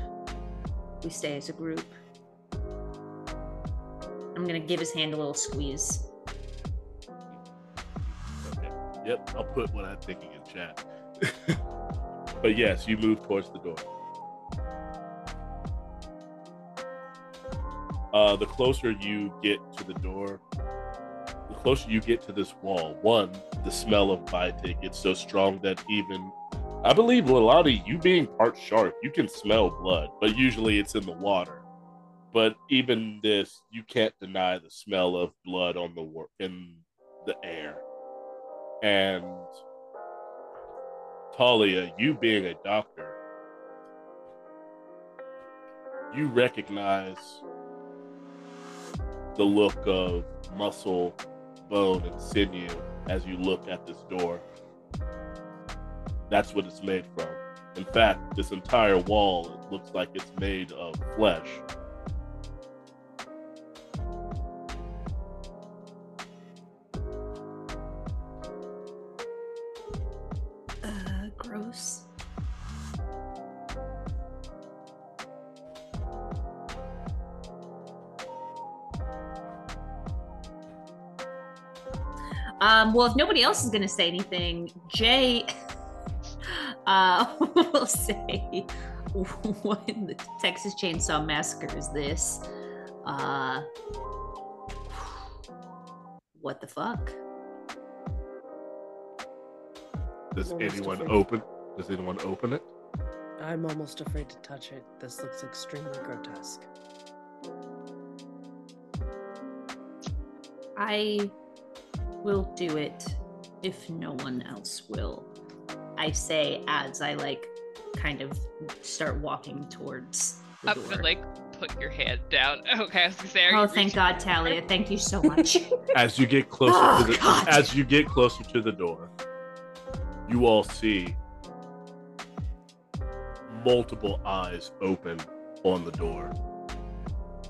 We stay as a group. I'm gonna give his hand a little squeeze. Okay. Yep, I'll put what I'm thinking in chat. (laughs) but yes, you move towards the door. Uh, the closer you get to the door, the closer you get to this wall, one, the smell of Vitae gets so strong that even, I believe, Leilani, you being part shark, you can smell blood, but usually it's in the water. But even this, you can't deny the smell of blood on the wor- in the air. And Talia, you being a doctor, you recognize the look of muscle, bone, and sinew as you look at this door. That's what it's made from. In fact, this entire wall it looks like it's made of flesh. Uh, gross. Um, well, if nobody else is going to say anything, Jay (laughs) uh, (laughs) we'll say, "What in the Texas Chainsaw Massacre is this? Uh, what the fuck?" Does Almost anyone open? Does anyone open it? I'm almost afraid to touch it. This looks extremely grotesque. I will do it if no one else will. I say as I like kind of start walking towards the I'm door. gonna like put your hand down. (laughs) Okay, I was gonna say. Oh, thank God, Talia. Thank you so much. (laughs) As you get closer Oh, to the God. as you get closer to the door, you all see multiple eyes open on the door.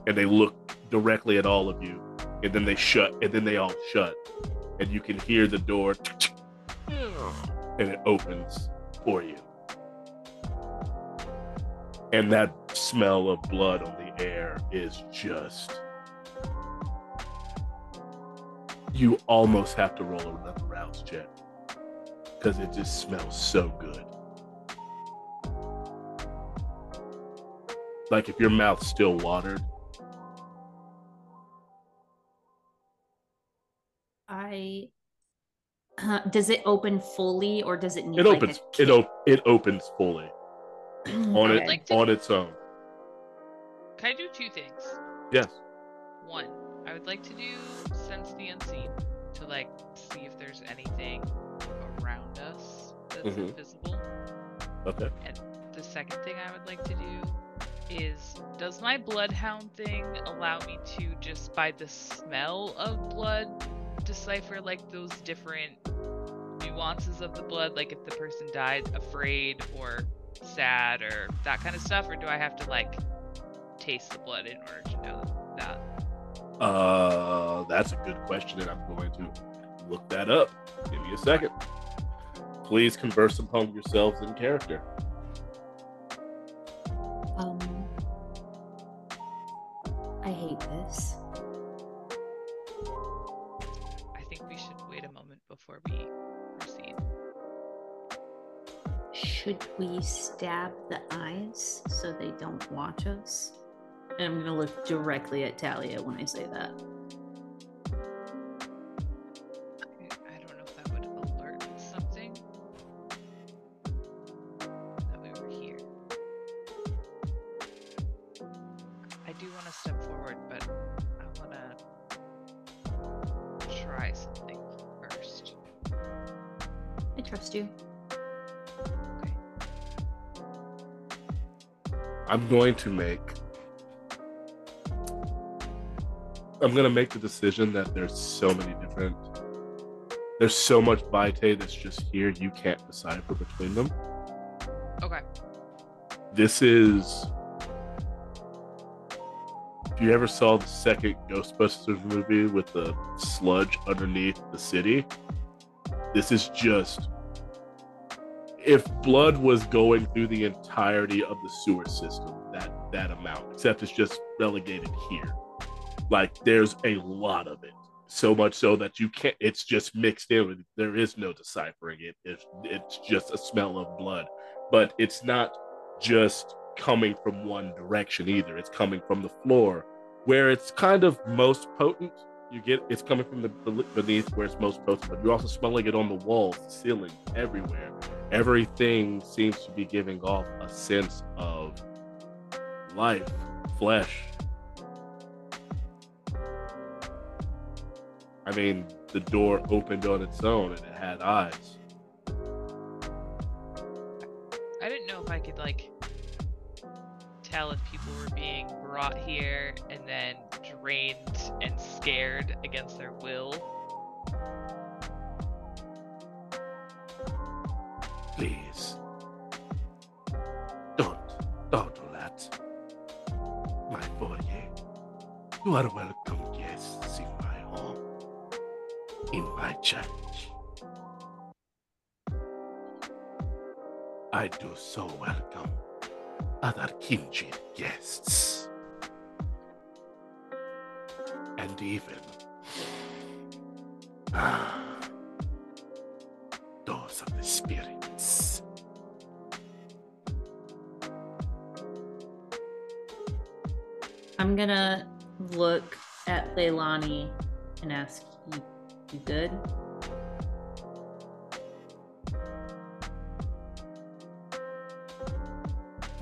And they look directly at all of you, and then they shut, and then they all shut. And you can hear the door and it opens for you. And that smell of blood on the air is just you almost have to roll another rouse check because it just smells so good. Like if your mouth's still watered, I. Uh, does it open fully, or does it need? it like, opens. A It op- it opens fully (clears throat) on it like to- on its own. Can I do two things? Yes. One, I would like to do sense the unseen to like see if there's anything around us that's Mhm. invisible. Okay. And the second thing I would like to do is does my bloodhound thing allow me to just by the smell of blood decipher like those different nuances of the blood like if the person died afraid or sad or that kind of stuff or do I have to like taste the blood in order to know that? Uh, that's a good question, and I'm going to look that up. Give me a second. Please converse among yourselves in character. Should we stab the eyes so they don't watch us? And I'm gonna look directly at Talia when I say that. I'm going to make. I'm gonna make the decision that there's so many different. There's so much vitae that's just here. You can't decipher between them. Okay. This is. If you ever saw the second Ghostbusters movie with the sludge underneath the city, this is just. If blood was going through the entirety of the sewer system, that that amount, except it's just relegated here. Like there's a lot of it, so much so that you can't. It's just mixed in with. There is no deciphering it. It's it's just a smell of blood, but it's not just coming from one direction either. It's coming from the floor where it's kind of most potent. You get it's coming from the beneath where it's most potent, but you're also smelling it on the walls, the ceiling, everywhere. Everything seems to be giving off a sense of life, flesh. I mean, the door opened on its own and it had eyes. I didn't know if I could like tell if people were being brought here and then drained and scared against their will. Please. Don't. Don't do that. My boy. Eh? You are welcome guests in my home. In my church. I do so welcome other kindred guests. And even ah, (sighs) those of the spirits. I'm gonna look at Leilani and ask, "You, you good?"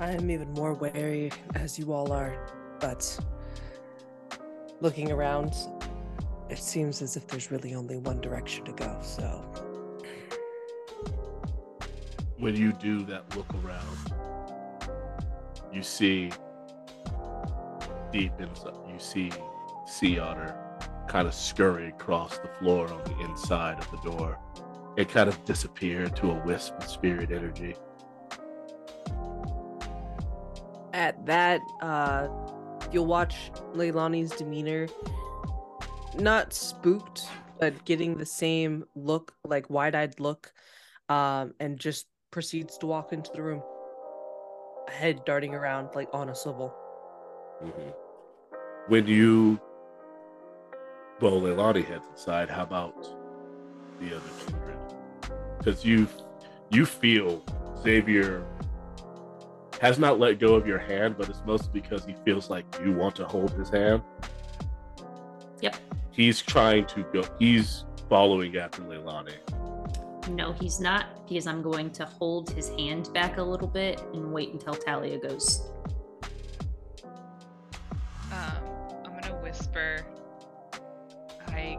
I am even more wary as you all are, but looking around, it seems as if there's really only one direction to go. So when you do that look around, you see deep inside, you see Sea Otter kind of scurry across the floor on the inside of the door. It kind of disappeared to a wisp of spirit energy. at that, uh, you'll watch Leilani's demeanor, not spooked, but getting the same look, like wide-eyed look, um, and just proceeds to walk into the room, head darting around like on a swivel. Mhm. When you, well, Leilani heads inside. How about the other children? Because you, you feel Xavier has not let go of your hand, but it's mostly because he feels like you want to hold his hand. Yep. He's trying to go. He's following after Leilani. No, he's not, because I'm going to hold his hand back a little bit and wait until Talia goes. Um, I'm gonna whisper. I,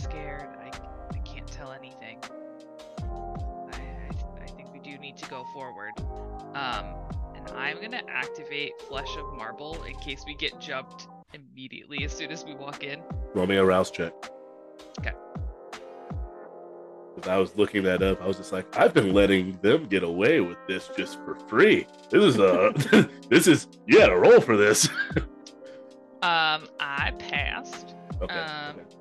scared. I, I can't tell anything. I, I, I think we do need to go forward. Um, and I'm gonna activate Flesh of Marble in case we get jumped immediately as soon as we walk in. Roll me a rouse check. Okay. 'Cause I was looking that up. I was just like, I've been letting them get away with this just for free. This is uh (laughs) this is you had a roll for this. (laughs) Um, I passed. okay. Um, okay.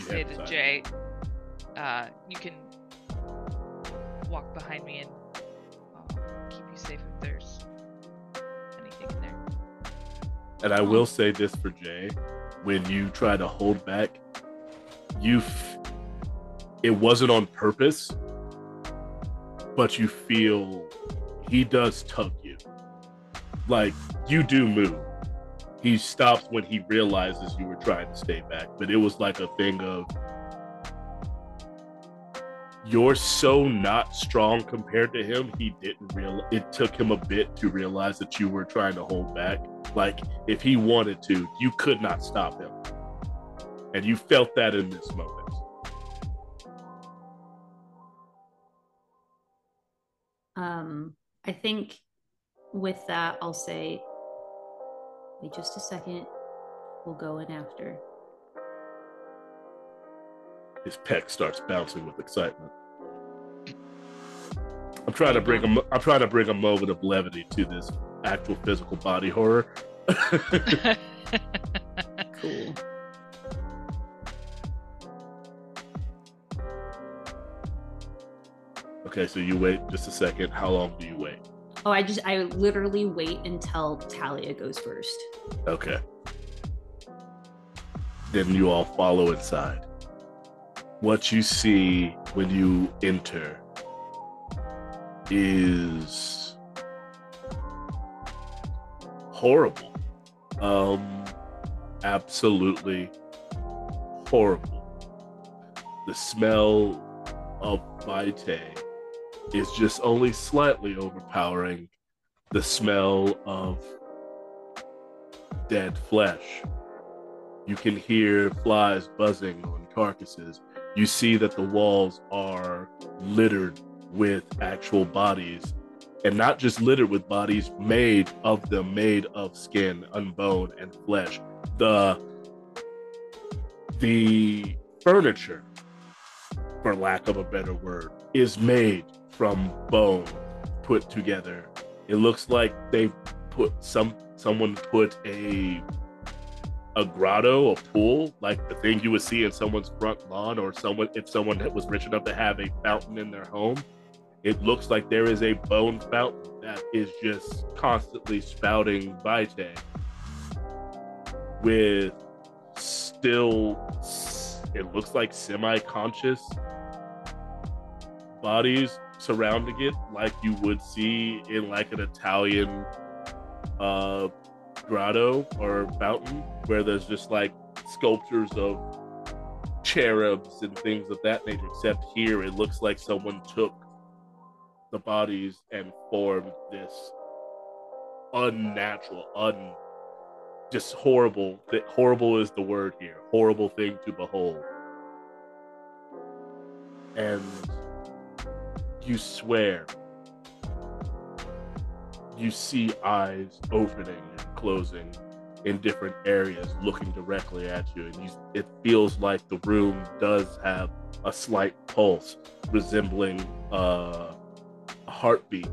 Sid and Jay, uh, you can walk behind me and I'll keep you safe if there's anything in there. And I will um, say this for Jay when you try to hold back, you f- it wasn't on purpose, but you feel he does tug you. Like you do move. He stops when he realizes you were trying to stay back, but it was like a thing of you're so not strong compared to him. He didn't real. It took him a bit to realize that you were trying to hold back. Like if he wanted to, you could not stop him, and you felt that in this moment. Um, I think with that, I'll say, wait just a second. We'll go in after. His pec starts bouncing with excitement. I'm trying to bring a, I'm trying to bring a moment of levity to this actual physical body horror. (laughs) Cool. okay, so you wait just a second. How long do you wait? Oh, I just I literally wait until Talia goes first. Okay. Then you all follow inside. What you see when you enter is horrible. Um absolutely horrible. The smell of Vitae is just only slightly overpowering the smell of dead flesh. You can hear flies buzzing on carcasses. You see that the walls are littered with actual bodies, and not just littered with bodies made of them, made of skin, unbone, and flesh. The the furniture, for lack of a better word, is made from bone put together. It looks like they put some someone put a a grotto, a pool, like the thing you would see in someone's front lawn, or someone if someone was rich enough to have a fountain in their home. It looks like there is a bone fountain that is just constantly spouting vitae with still it looks like semi-conscious bodies surrounding it like you would see in like an Italian uh grotto or fountain where there's just like sculptures of cherubs and things of that nature except here it looks like someone took the bodies and formed this unnatural un just horrible that horrible is the word here horrible thing to behold. And you swear. You see eyes opening and closing in different areas looking directly at you and you, it feels like the room does have a slight pulse resembling uh, a heartbeat.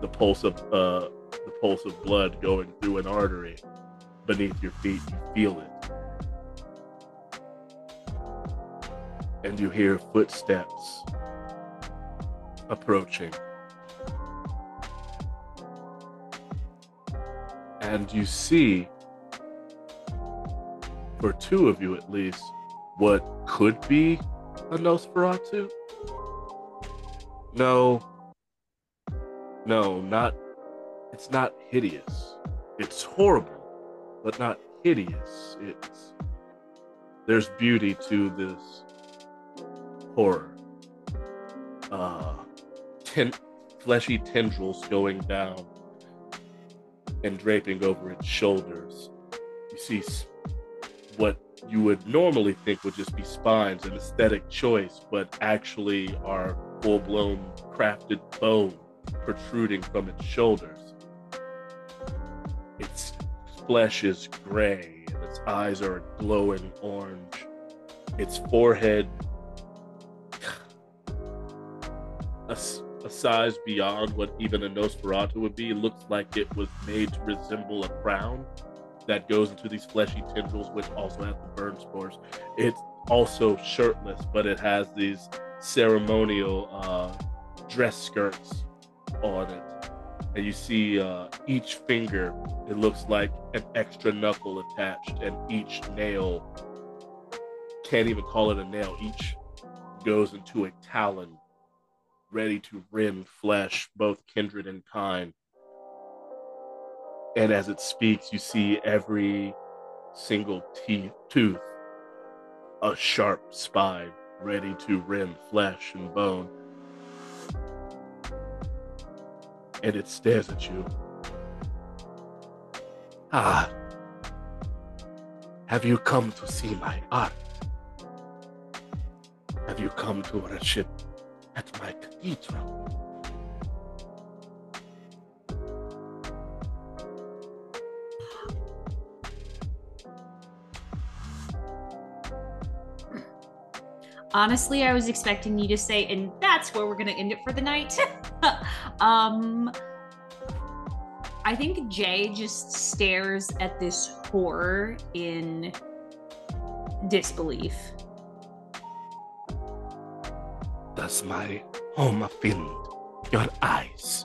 The pulse of uh, the pulse of blood going through an artery beneath your feet you feel it. And you hear footsteps approaching. And you see, for two of you at least, what could be a Nosferatu? No. No, not. It's not hideous. It's horrible, but not hideous. It's. There's beauty to this horror. Uh, ten- fleshy tendrils going down and draping over its shoulders. You see what you would normally think would just be spines, an aesthetic choice, but actually are full blown crafted bone protruding from its shoulders. Its flesh is gray, and its eyes are glowing orange. Its forehead (sighs) size beyond what even a Nosferatu would be. It looks like it was made to resemble a crown that goes into these fleshy tendrils, which also have the burn spores. It's also shirtless, but it has these ceremonial uh, dress skirts on it and you see uh, each finger. It looks like an extra knuckle attached, and each nail can't even call it a nail. Each goes into a talon, ready to rend flesh, both kindred and kind. And as it speaks, you see every single teeth, tooth, a sharp spine, ready to rend flesh and bone. And it stares at you. Ah, have you come to see my art? Have you come to worship at my? Honestly, I was expecting you to say, and that's where we're going to end it for the night. (laughs) um, I think Jay just stares at this horror in disbelief. That's my Oh, home offend your eyes?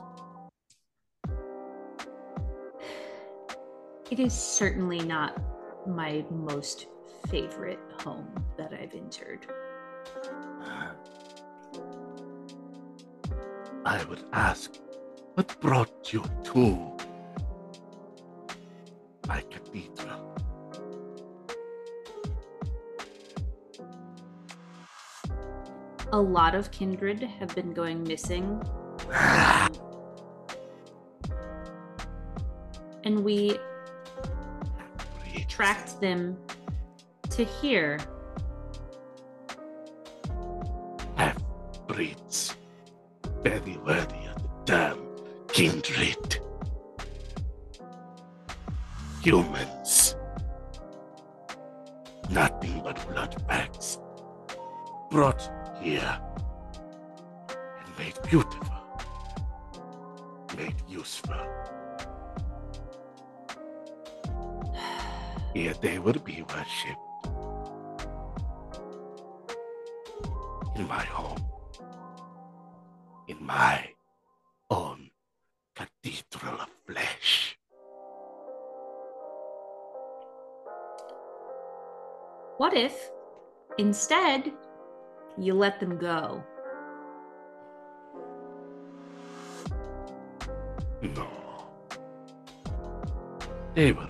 It is certainly not my most favorite home that I've entered. Uh, I would ask, what brought you to my cathedral? A lot of kindred have been going missing. (sighs) and we tracked them to here. Half breeds, very worthy of the term kindred. Humans, nothing but blood bags, brought here and made beautiful, made useful. (sighs) Here they will be worshipped in my home, in my own cathedral of flesh. What if instead you let them go? No. They will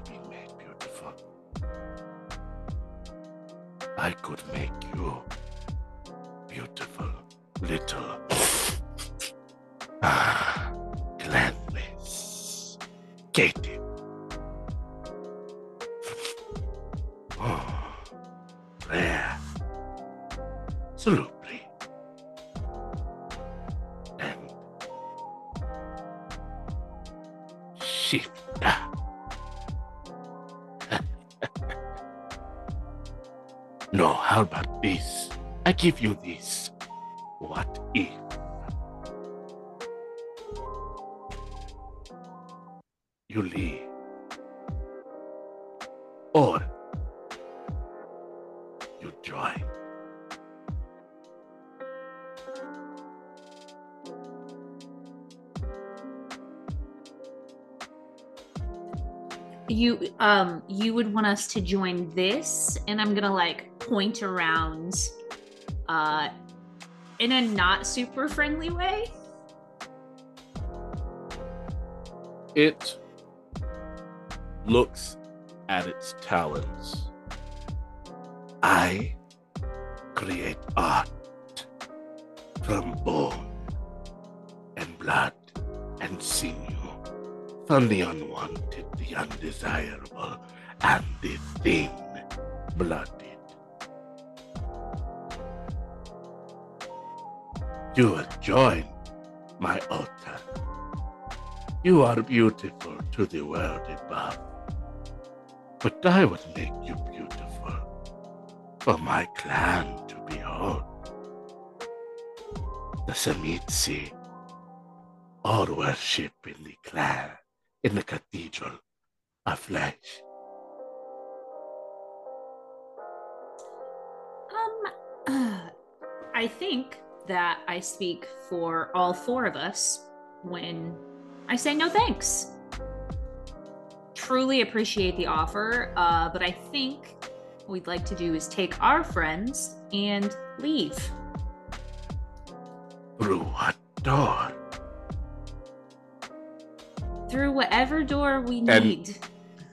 give you this. What if? You leave. Or you join. You um you would want us to join this and I'm to like point around uh in a not super friendly way. It looks at its talons. I create art from bone and blood and sinew, from the unwanted, the undesirable, and the thin You are beautiful to the world above, but I would make you beautiful for my clan to behold. The Tzimisce all worship in the clan, in the cathedral of flesh. Um I think that I speak for all four of us when I say no thanks. Truly appreciate the offer, uh, but I think what we'd like to do is take our friends and leave. Through what door? Through whatever door we And- need.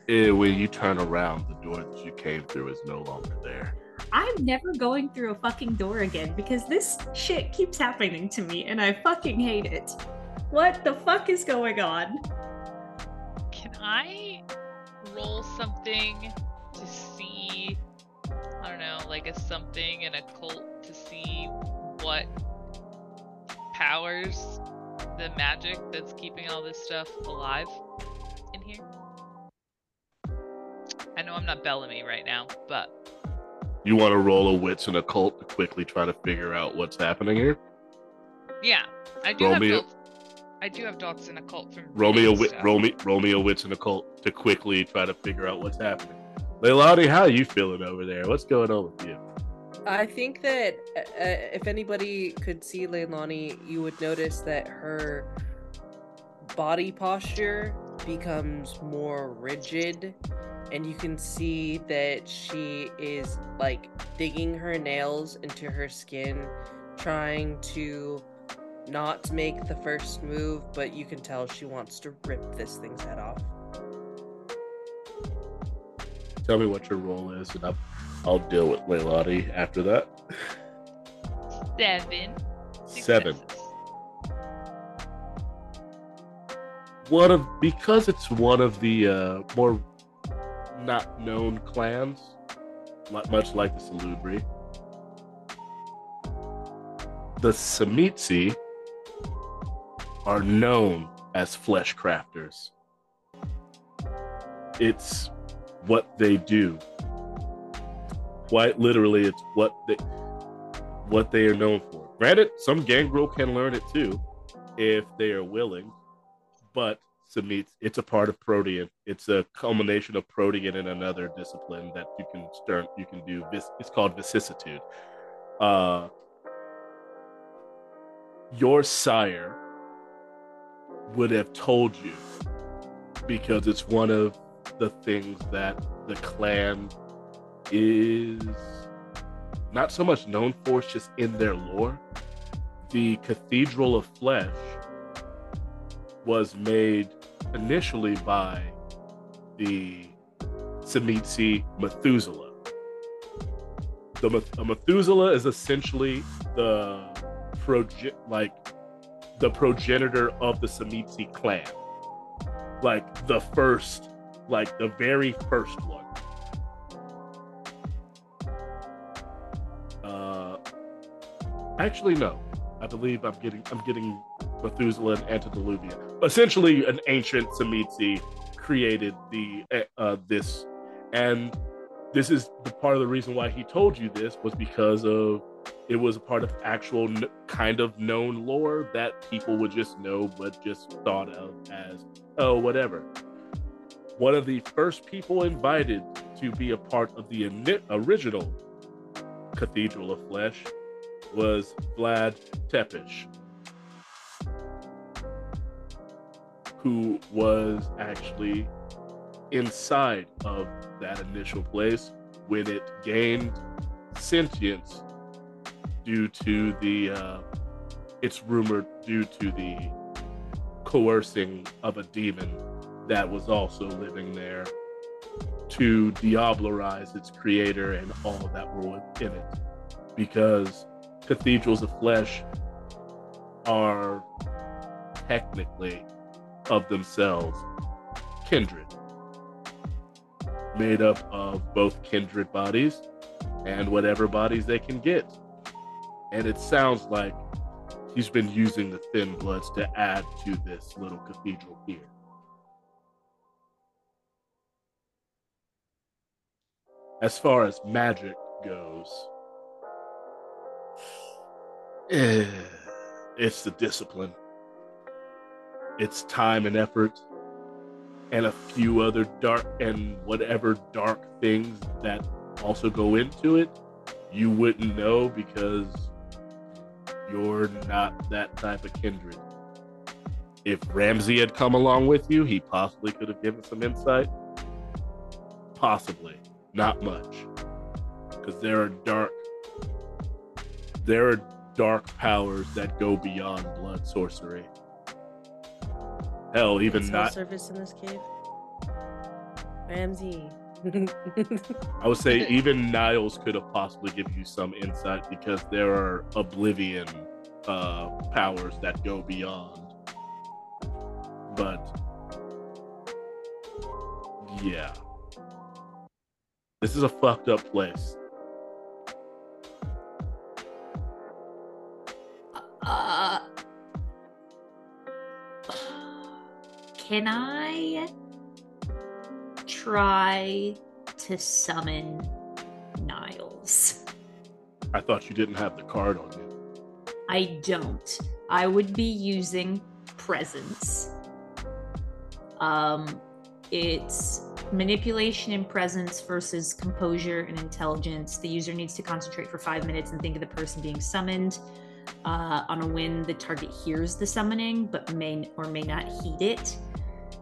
Eh, when you turn around, the door that you came through is no longer there. I'm never going through a fucking door again because this shit keeps happening to me and I fucking hate it. What the fuck is going on? Can I roll something to see? I don't know, like a something in a cult to see what powers the magic that's keeping all this stuff alive in here? I know I'm not Bellamy right now, but You want to roll a wits and occult to quickly try to figure out what's happening here? yeah, I do Roll have me a- dogs. I do have dogs in occult from Romeo me a reading wit, stuff. roll me, roll me a wits and occult to quickly try to figure out what's happening. Leilani, how are you feeling over there? What's going on with you? I think that uh, uh, if anybody could see Leilani, you would notice that her body posture becomes more rigid, and you can see that she is like digging her nails into her skin, trying to not make the first move, but you can tell she wants to rip this thing's head off. Tell me what your role is, and I'll, I'll deal with Leilani after that. Seven. Seven. One of because it's one of the uh, more not known clans, much like the Salubri. The Tzimisce are known as flesh crafters. It's what they do. Quite literally, it's what they what they are known for. Granted, some gangrel can learn it too, if they are willing. But Samit, it's a part of Protean. It's a culmination of Protean and another discipline that you can stern you can do. Vis- It's called vicissitude. Uh, your sire would have told you because it's one of the things that the clan is not so much known for, it's just in their lore. The Cathedral of Flesh was made initially by the Tzimisce Methuselah. The Methuselah is essentially the project, like the progenitor of the Tzimisce clan, like the first, like the very first one. Uh, actually, no. I believe I'm getting I'm getting Methuselah and antediluvian. Essentially, an ancient Tzimisce created the uh, uh, this, and this is the part of the reason why he told you this was because of it was a part of actual kn- kind of known lore that people would just know, but just thought of as oh whatever. One of the first people invited to be a part of the ini- original Cathedral of Flesh was Vlad Tepes, who was actually inside of that initial place when it gained sentience due to the, uh, it's rumored due to the coercing of a demon that was also living there to diablerize its creator and all that were within it. Because cathedrals of flesh are technically of themselves kindred made up of both kindred bodies and whatever bodies they can get and it sounds like he's been using the thin bloods to add to this little cathedral here. As far as magic goes eh, it's the discipline. It's time and effort and a few other dark and whatever dark things that also go into it you wouldn't know because you're not that type of kindred if Ramsey had come along with you, he possibly could have given some insight. Possibly, not much, because there are dark, there are dark powers that go beyond blood sorcery. Hell, even not. surface in this cave. Ramsey. (laughs) I would say even Niles could have possibly given you some insight because there are oblivion uh, powers that go beyond. But yeah, this is a fucked up place. Uh, (sighs) can I try to summon Niles? I thought you didn't have the card on you. I don't. I would be using presence. Um, it's manipulation and presence versus composure and intelligence. The user needs to concentrate for five minutes and think of the person being summoned. Uh, on a win, the target hears the summoning but may or may not heed it.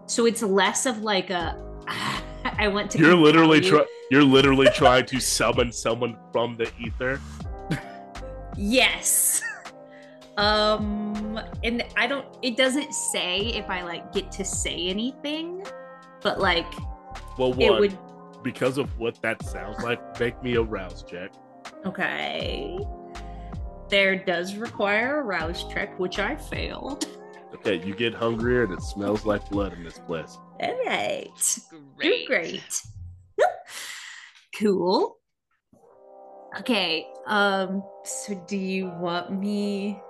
So it's less of like a. I want to. You're literally trying. You're literally trying to summon someone from the ether. Yes. um and I don't it doesn't say if I like get to say anything, but like Well, it would because of what that sounds like. Make me a rouse check. okay. There does require a rouse check, which I failed. Okay, you get hungrier and it smells like blood in this place. All right. Great. You're great. cool. Okay. Um. So, do you want me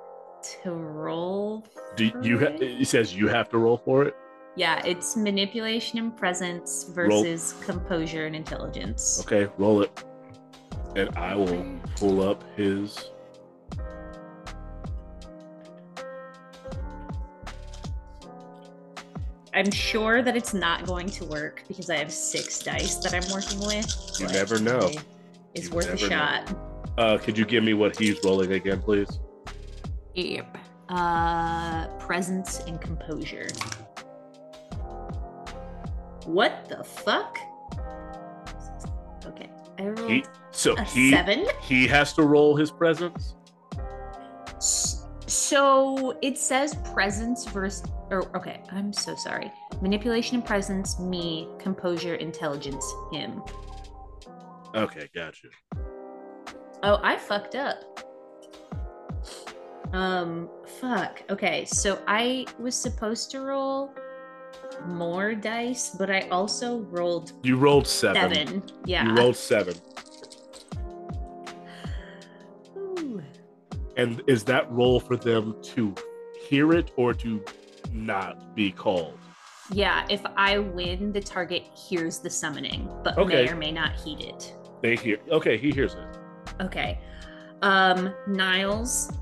to roll? Do you? Ha- it? it says you have to roll for it. Yeah, it's manipulation and presence versus composure and intelligence. Okay, roll it, and I will pull up his. I'm sure that it's not going to work because I have six dice that I'm working with. You never know. It's You worth a shot. Uh, could you give me what he's rolling again, please? Yep. Uh, presence and composure. What the fuck? Okay, I rolled He so a he seven. he has to roll his presence. S- So it says presence versus, or okay, I'm so sorry. Manipulation and presence, me. Composure, intelligence, him. Okay, gotcha. Oh, I fucked up. Um, fuck. Okay, so I was supposed to roll more dice, but I also rolled You rolled seven. seven. Yeah. You rolled seven. And is that role for them to hear it or to not be called? Yeah, if I win, the target hears the summoning, but Okay. may or may not heed it. They hear. Okay, he hears it. Okay. Um, Niles,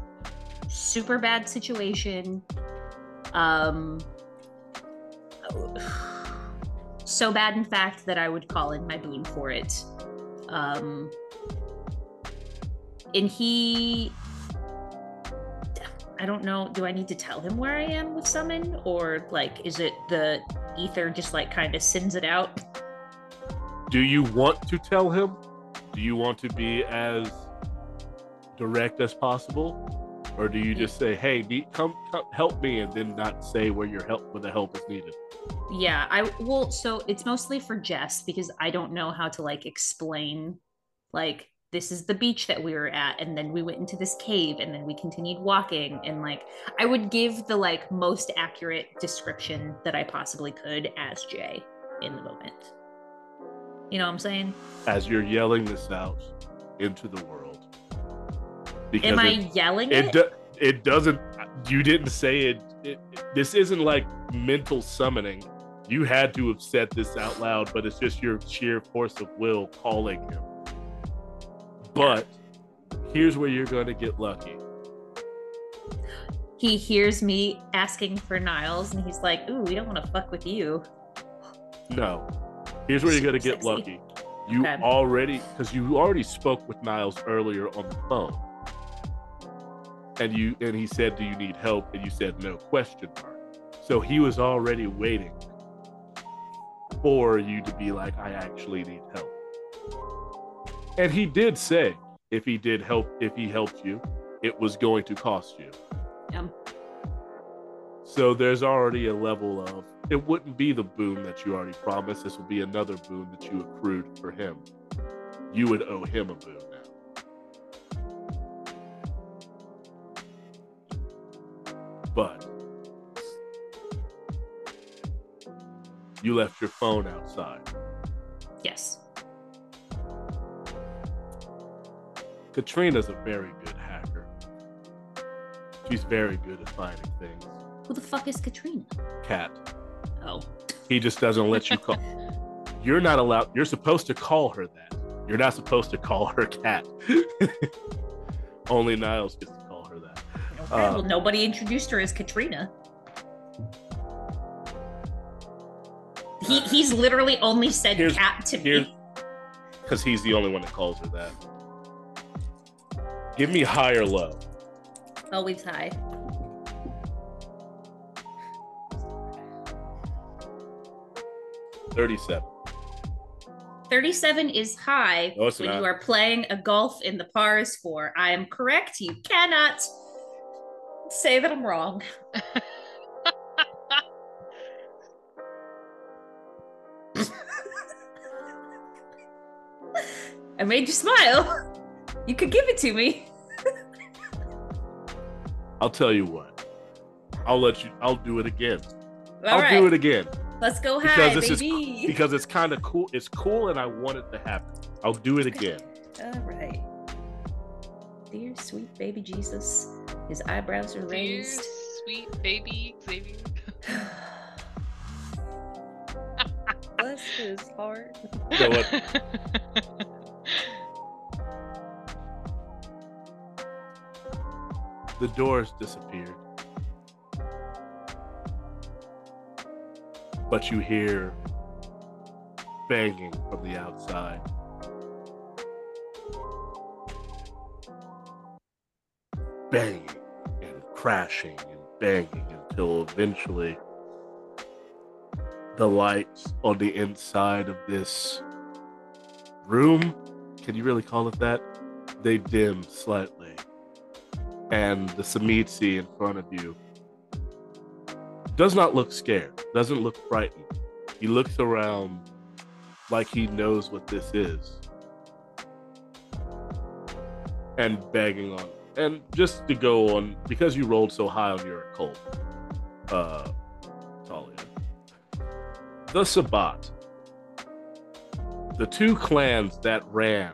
super bad situation. Um, (sighs) so bad, in fact, that I would call in my boon for it. Um, and he, I don't know. Do I need to tell him where I am with summon, or like, is it the ether just like kind of sends it out? Do you want to tell him? Do you want to be as direct as possible? Or do you just say, "Hey, need, come, come help me," and then not say where your help, where the help is needed? Yeah, I well, so it's mostly for Jess because I don't know how to like explain like this is the beach that we were at and then we went into this cave and then we continued walking and like I would give the like most accurate description that I possibly could as Jay in the moment. You know what I'm saying? As you're yelling this out into the world, because Am it, I yelling it it? do, it doesn't. You didn't say it, it. This isn't like mental summoning. You had to have said this out loud, but it's just your sheer force of will calling him. But here's where you're going to get lucky. he hears me asking for Niles and he's like, "Ooh, we don't want to fuck with you." No. Here's where you're going to get Sexy. lucky. You Okay. already, because you already spoke with Niles earlier on the phone, and you and he said, "Do you need help?" And you said, "No." Question mark. So he was already waiting for you to be like, I actually need help. And he did say if he did help, if he helped you, it was going to cost you. Um, So there's already a level of it wouldn't be the boon that you already promised. This would be another boon that you accrued for him. You would owe him a boon now. But you left your phone outside. yes. Katrina's a very good hacker. She's very good at finding things. Who the fuck is Katrina? Cat. Oh, He just doesn't let you call. (laughs) You're not allowed. You're supposed to call her that. You're not supposed to call her cat. (laughs) Only Niles gets to call her that. okay. Uh, well, nobody introduced her as Katrina. He he's literally only said cat to me. because he's the only one that calls her that. Give me high or low. Always high. Thirty-seven. 37 is high No, when not. you are playing a golf in the pars four. I am correct. You cannot say that I'm wrong. (laughs) I made you smile. You could give it to me. I'll tell you what. I'll let you. I'll do it again. All I'll right, do it again let's go because high, this is baby. because it's kind of cool. It's cool, and I want it to happen. I'll do it again. All right. Dear sweet baby Jesus, his eyebrows are Dear raised. sweet baby Xavier. (sighs) (laughs) Bless his heart. So what? (laughs) The doors disappeared. But you hear banging from the outside. Banging and crashing and banging until eventually the lights on the inside of this room can you really call it that? They dim slightly. And the Tzimisce in front of you does not look scared, doesn't look frightened. He looks around like he knows what this is. And begging on. And just to go on, because you rolled so high on your occult, uh, Talia, the Sabbat, the two clans that ran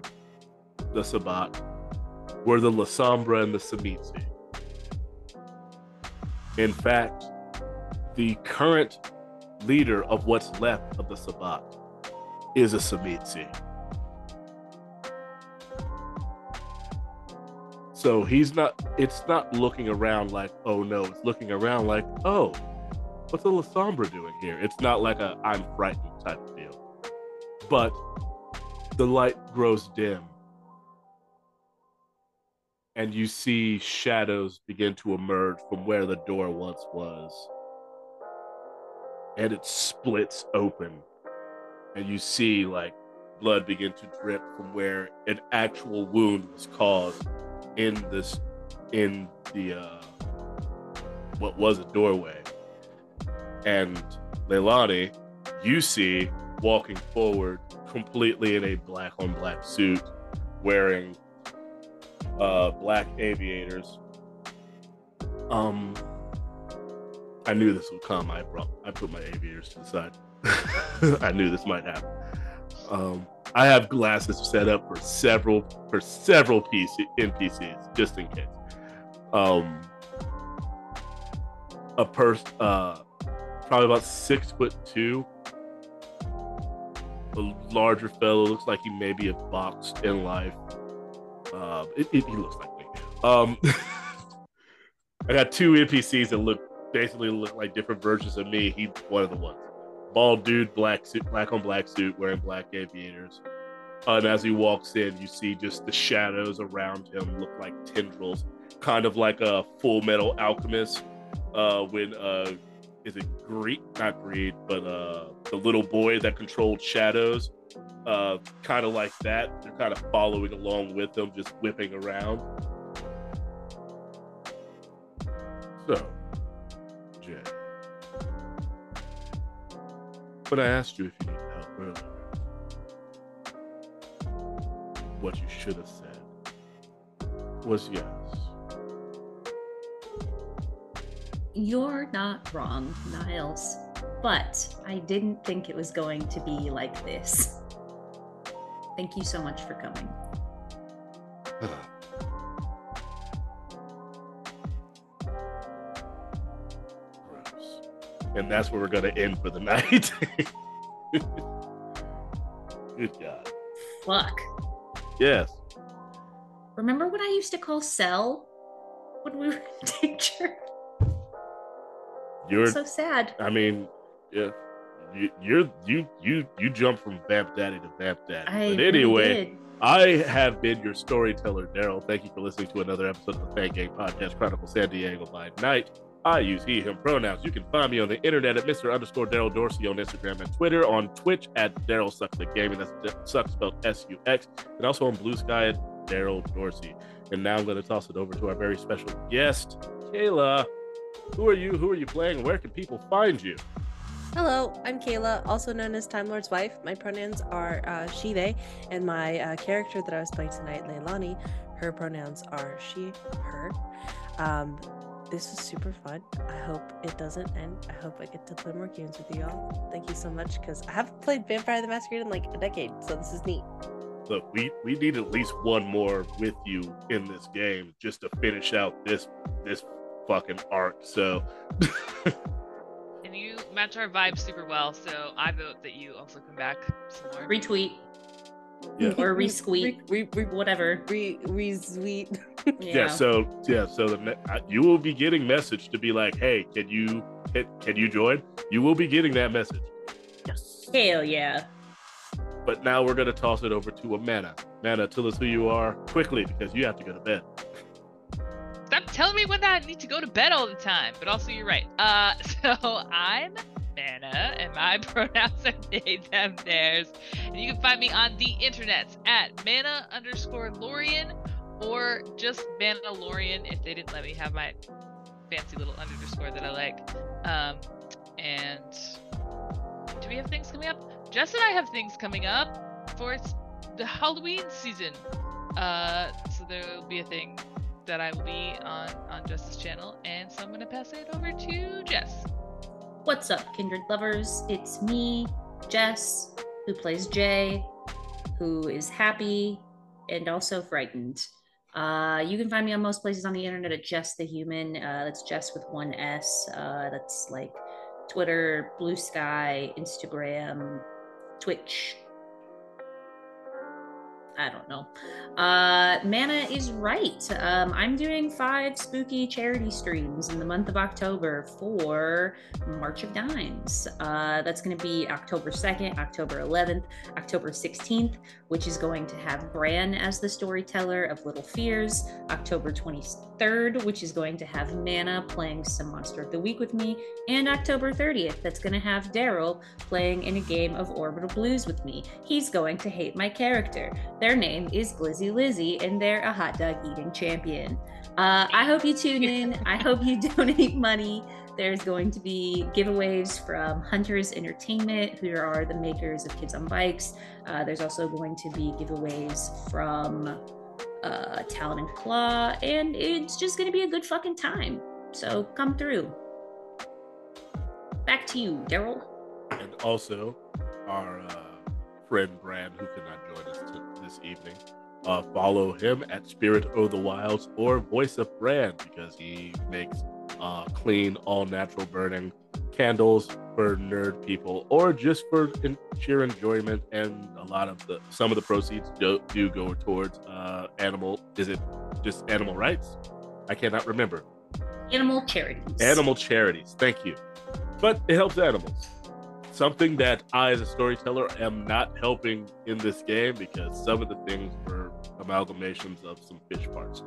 the Sabbat were the Lasombra and the Tzimisce. In fact, the current leader of what's left of the Sabbat is a Tzimisce. So he's not, it's not looking around like, oh no, it's looking around like, oh, what's the Lasombra doing here? It's not like a I'm frightened type deal. But the light grows dim and you see shadows begin to emerge from where the door once was. And it splits open. And you see like blood begin to drip from where an actual wound was caused in this in the uh what was a doorway. And leilani you see walking forward completely in a black on black suit wearing uh black aviators um I knew this would come. I brought I put my aviators to the side. (laughs) I knew this might happen. Um, I have glasses set up for several for several PC NPCs just in case. Um, a person, uh, probably about six foot two, a larger fellow. Looks like he may be a boxed in life. Um, it, it, he looks like me. Um, (laughs) I got two NPCs that look basically look like different versions of me. He's one of the ones. Bald dude, black suit, black on black suit, wearing black aviators. Uh, and as he walks in, you see just the shadows around him look like tendrils, kind of like a Full Metal Alchemist uh, when uh, is it Greed? Not Greed, but uh, the little boy that controlled shadows. Uh, kind of like that. They're kind of following along with them, just whipping around. So, Jay, when I asked you if you needed help earlier, what you should have said was yes. You're not wrong, Niles, but I didn't think it was going to be like this. Thank you so much for coming. Gross. And that's where we're going to end for the (laughs) night. Good God. Fuck. Yes. Remember what I used to call cell when we were in danger? You're, so sad. I mean, yeah. You, you're you you you jump from Vamp Daddy to Vamp Daddy. I but anyway, did. I have been your storyteller, Daryl. Thank you for listening to another episode of the Fang Gang Podcast Chronicle San Diego by Night. I use he, him pronouns. You can find me on the internet at Mr. underscore Daryl Dorsey on Instagram and Twitter, on Twitch at Daryl Sucks the Gaming. That's Sucks spelled S U X, and also on Blue Sky at Daryl Dorsey. And now I'm going to toss it over to our very special guest, Kayla. Who are you? Who are you playing? Where can people find you? Hello, I'm Kayla, also known as Time Lord's wife. My pronouns are uh, she, they, and my uh, character that I was playing tonight, Leilani, her pronouns are she, her. Um, this was super fun. I hope it doesn't end. I hope I get to play more games with you all. Thank you so much because I haven't played Vampire the Masquerade in like a decade, so this is neat. Look, we we need at least one more with you in this game just to finish out this this fucking arc. So (laughs) And you match our vibe super well, so I vote that you also come back some more. Retweet Yeah. or Re- resqueet, re- re- whatever. re- re- sweet. (laughs) yeah. so yeah, so the ne- uh, you will be getting message to be like, hey, can you can, can you join? You will be getting that message. Yes. Hell yeah. But now we're gonna toss it over to Amanda. Amanda, tell us who you are quickly because you have to go to bed. Telling me when I need to go to bed all the time. But also, you're right. Uh, (laughs) so I'm Mana, and my (laughs) pronouns are they, them, theirs. And you can find me on the internet at Mana underscore Lorian, or just Mana Lorian if they didn't let me have my fancy little underscore that I like. Um, and do we have things coming up? Jess and I have things coming up for the Halloween season. Uh, so there will be a thing that I will be on on Jess's channel, and so I'm gonna pass it over to Jess. What's up, kindred lovers? It's me, Jess, who plays Jay, who is happy and also frightened. Uh, you can find me on most places on the internet at Jess the Human. Uh, that's Jess with one S. Uh, that's like Twitter, Blue Sky, Instagram, Twitch. I don't know. Uh, Mana is right. Um, I'm doing five spooky charity streams in the month of October for March of Dimes. Uh, that's going to be October 2nd, October 11th, October 16th, which is going to have Bran as the storyteller of Little Fears, October 23rd, which is going to have Mana playing some Monster of the Week with me, and October 30th, that's going to have Daryl playing in a game of Orbital Blues with me. He's going to hate my character. Their name is Glizzy Lizzy, and they're a hot dog eating champion. Uh, I hope you tune in. I hope you (laughs) donate money. There's going to be giveaways from Hunters Entertainment, who are the makers of Kids on Bikes. Uh, there's also going to be giveaways from uh, Talon and Claw, and it's just going to be a good fucking time. So come through. Back to you, Daryl. And also, our uh, friend Brad, who could this evening, uh, follow him at Spirit of the Wilds or Voice of Brand because he makes uh, clean, all natural burning candles for nerd people or just for in- sheer enjoyment. And a lot of the some of the proceeds do, do go towards uh, animal. Is it just animal rights? I cannot remember. Animal charities. Animal charities. Thank you. But it helps animals. Something that I, as a storyteller, am not helping in this game because some of the things were amalgamations of some fish parts.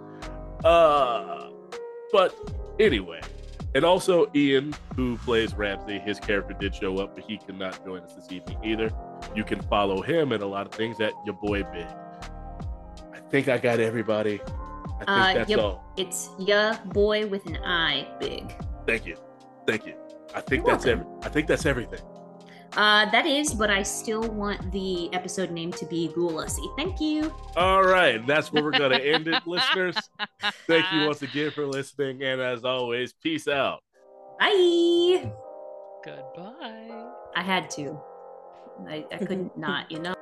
Uh, but anyway, And also Ian, who plays Ramsey, his character did show up, but he cannot join us this evening either. You can follow him and a lot of things at your boy Big. I think I got everybody. I think Uh, that's yep. all. It's ya boy with an I, big. Thank you. Thank you. I think You're that's every I think that's everything. Uh, that is, but I still want the episode name to be Ghoulassy. Thank you. All right. That's where we're gonna (laughs) end it, listeners. Thank you once again for listening. And as always, peace out. Bye. Goodbye. I had to. I, I couldn't (laughs) not, you know?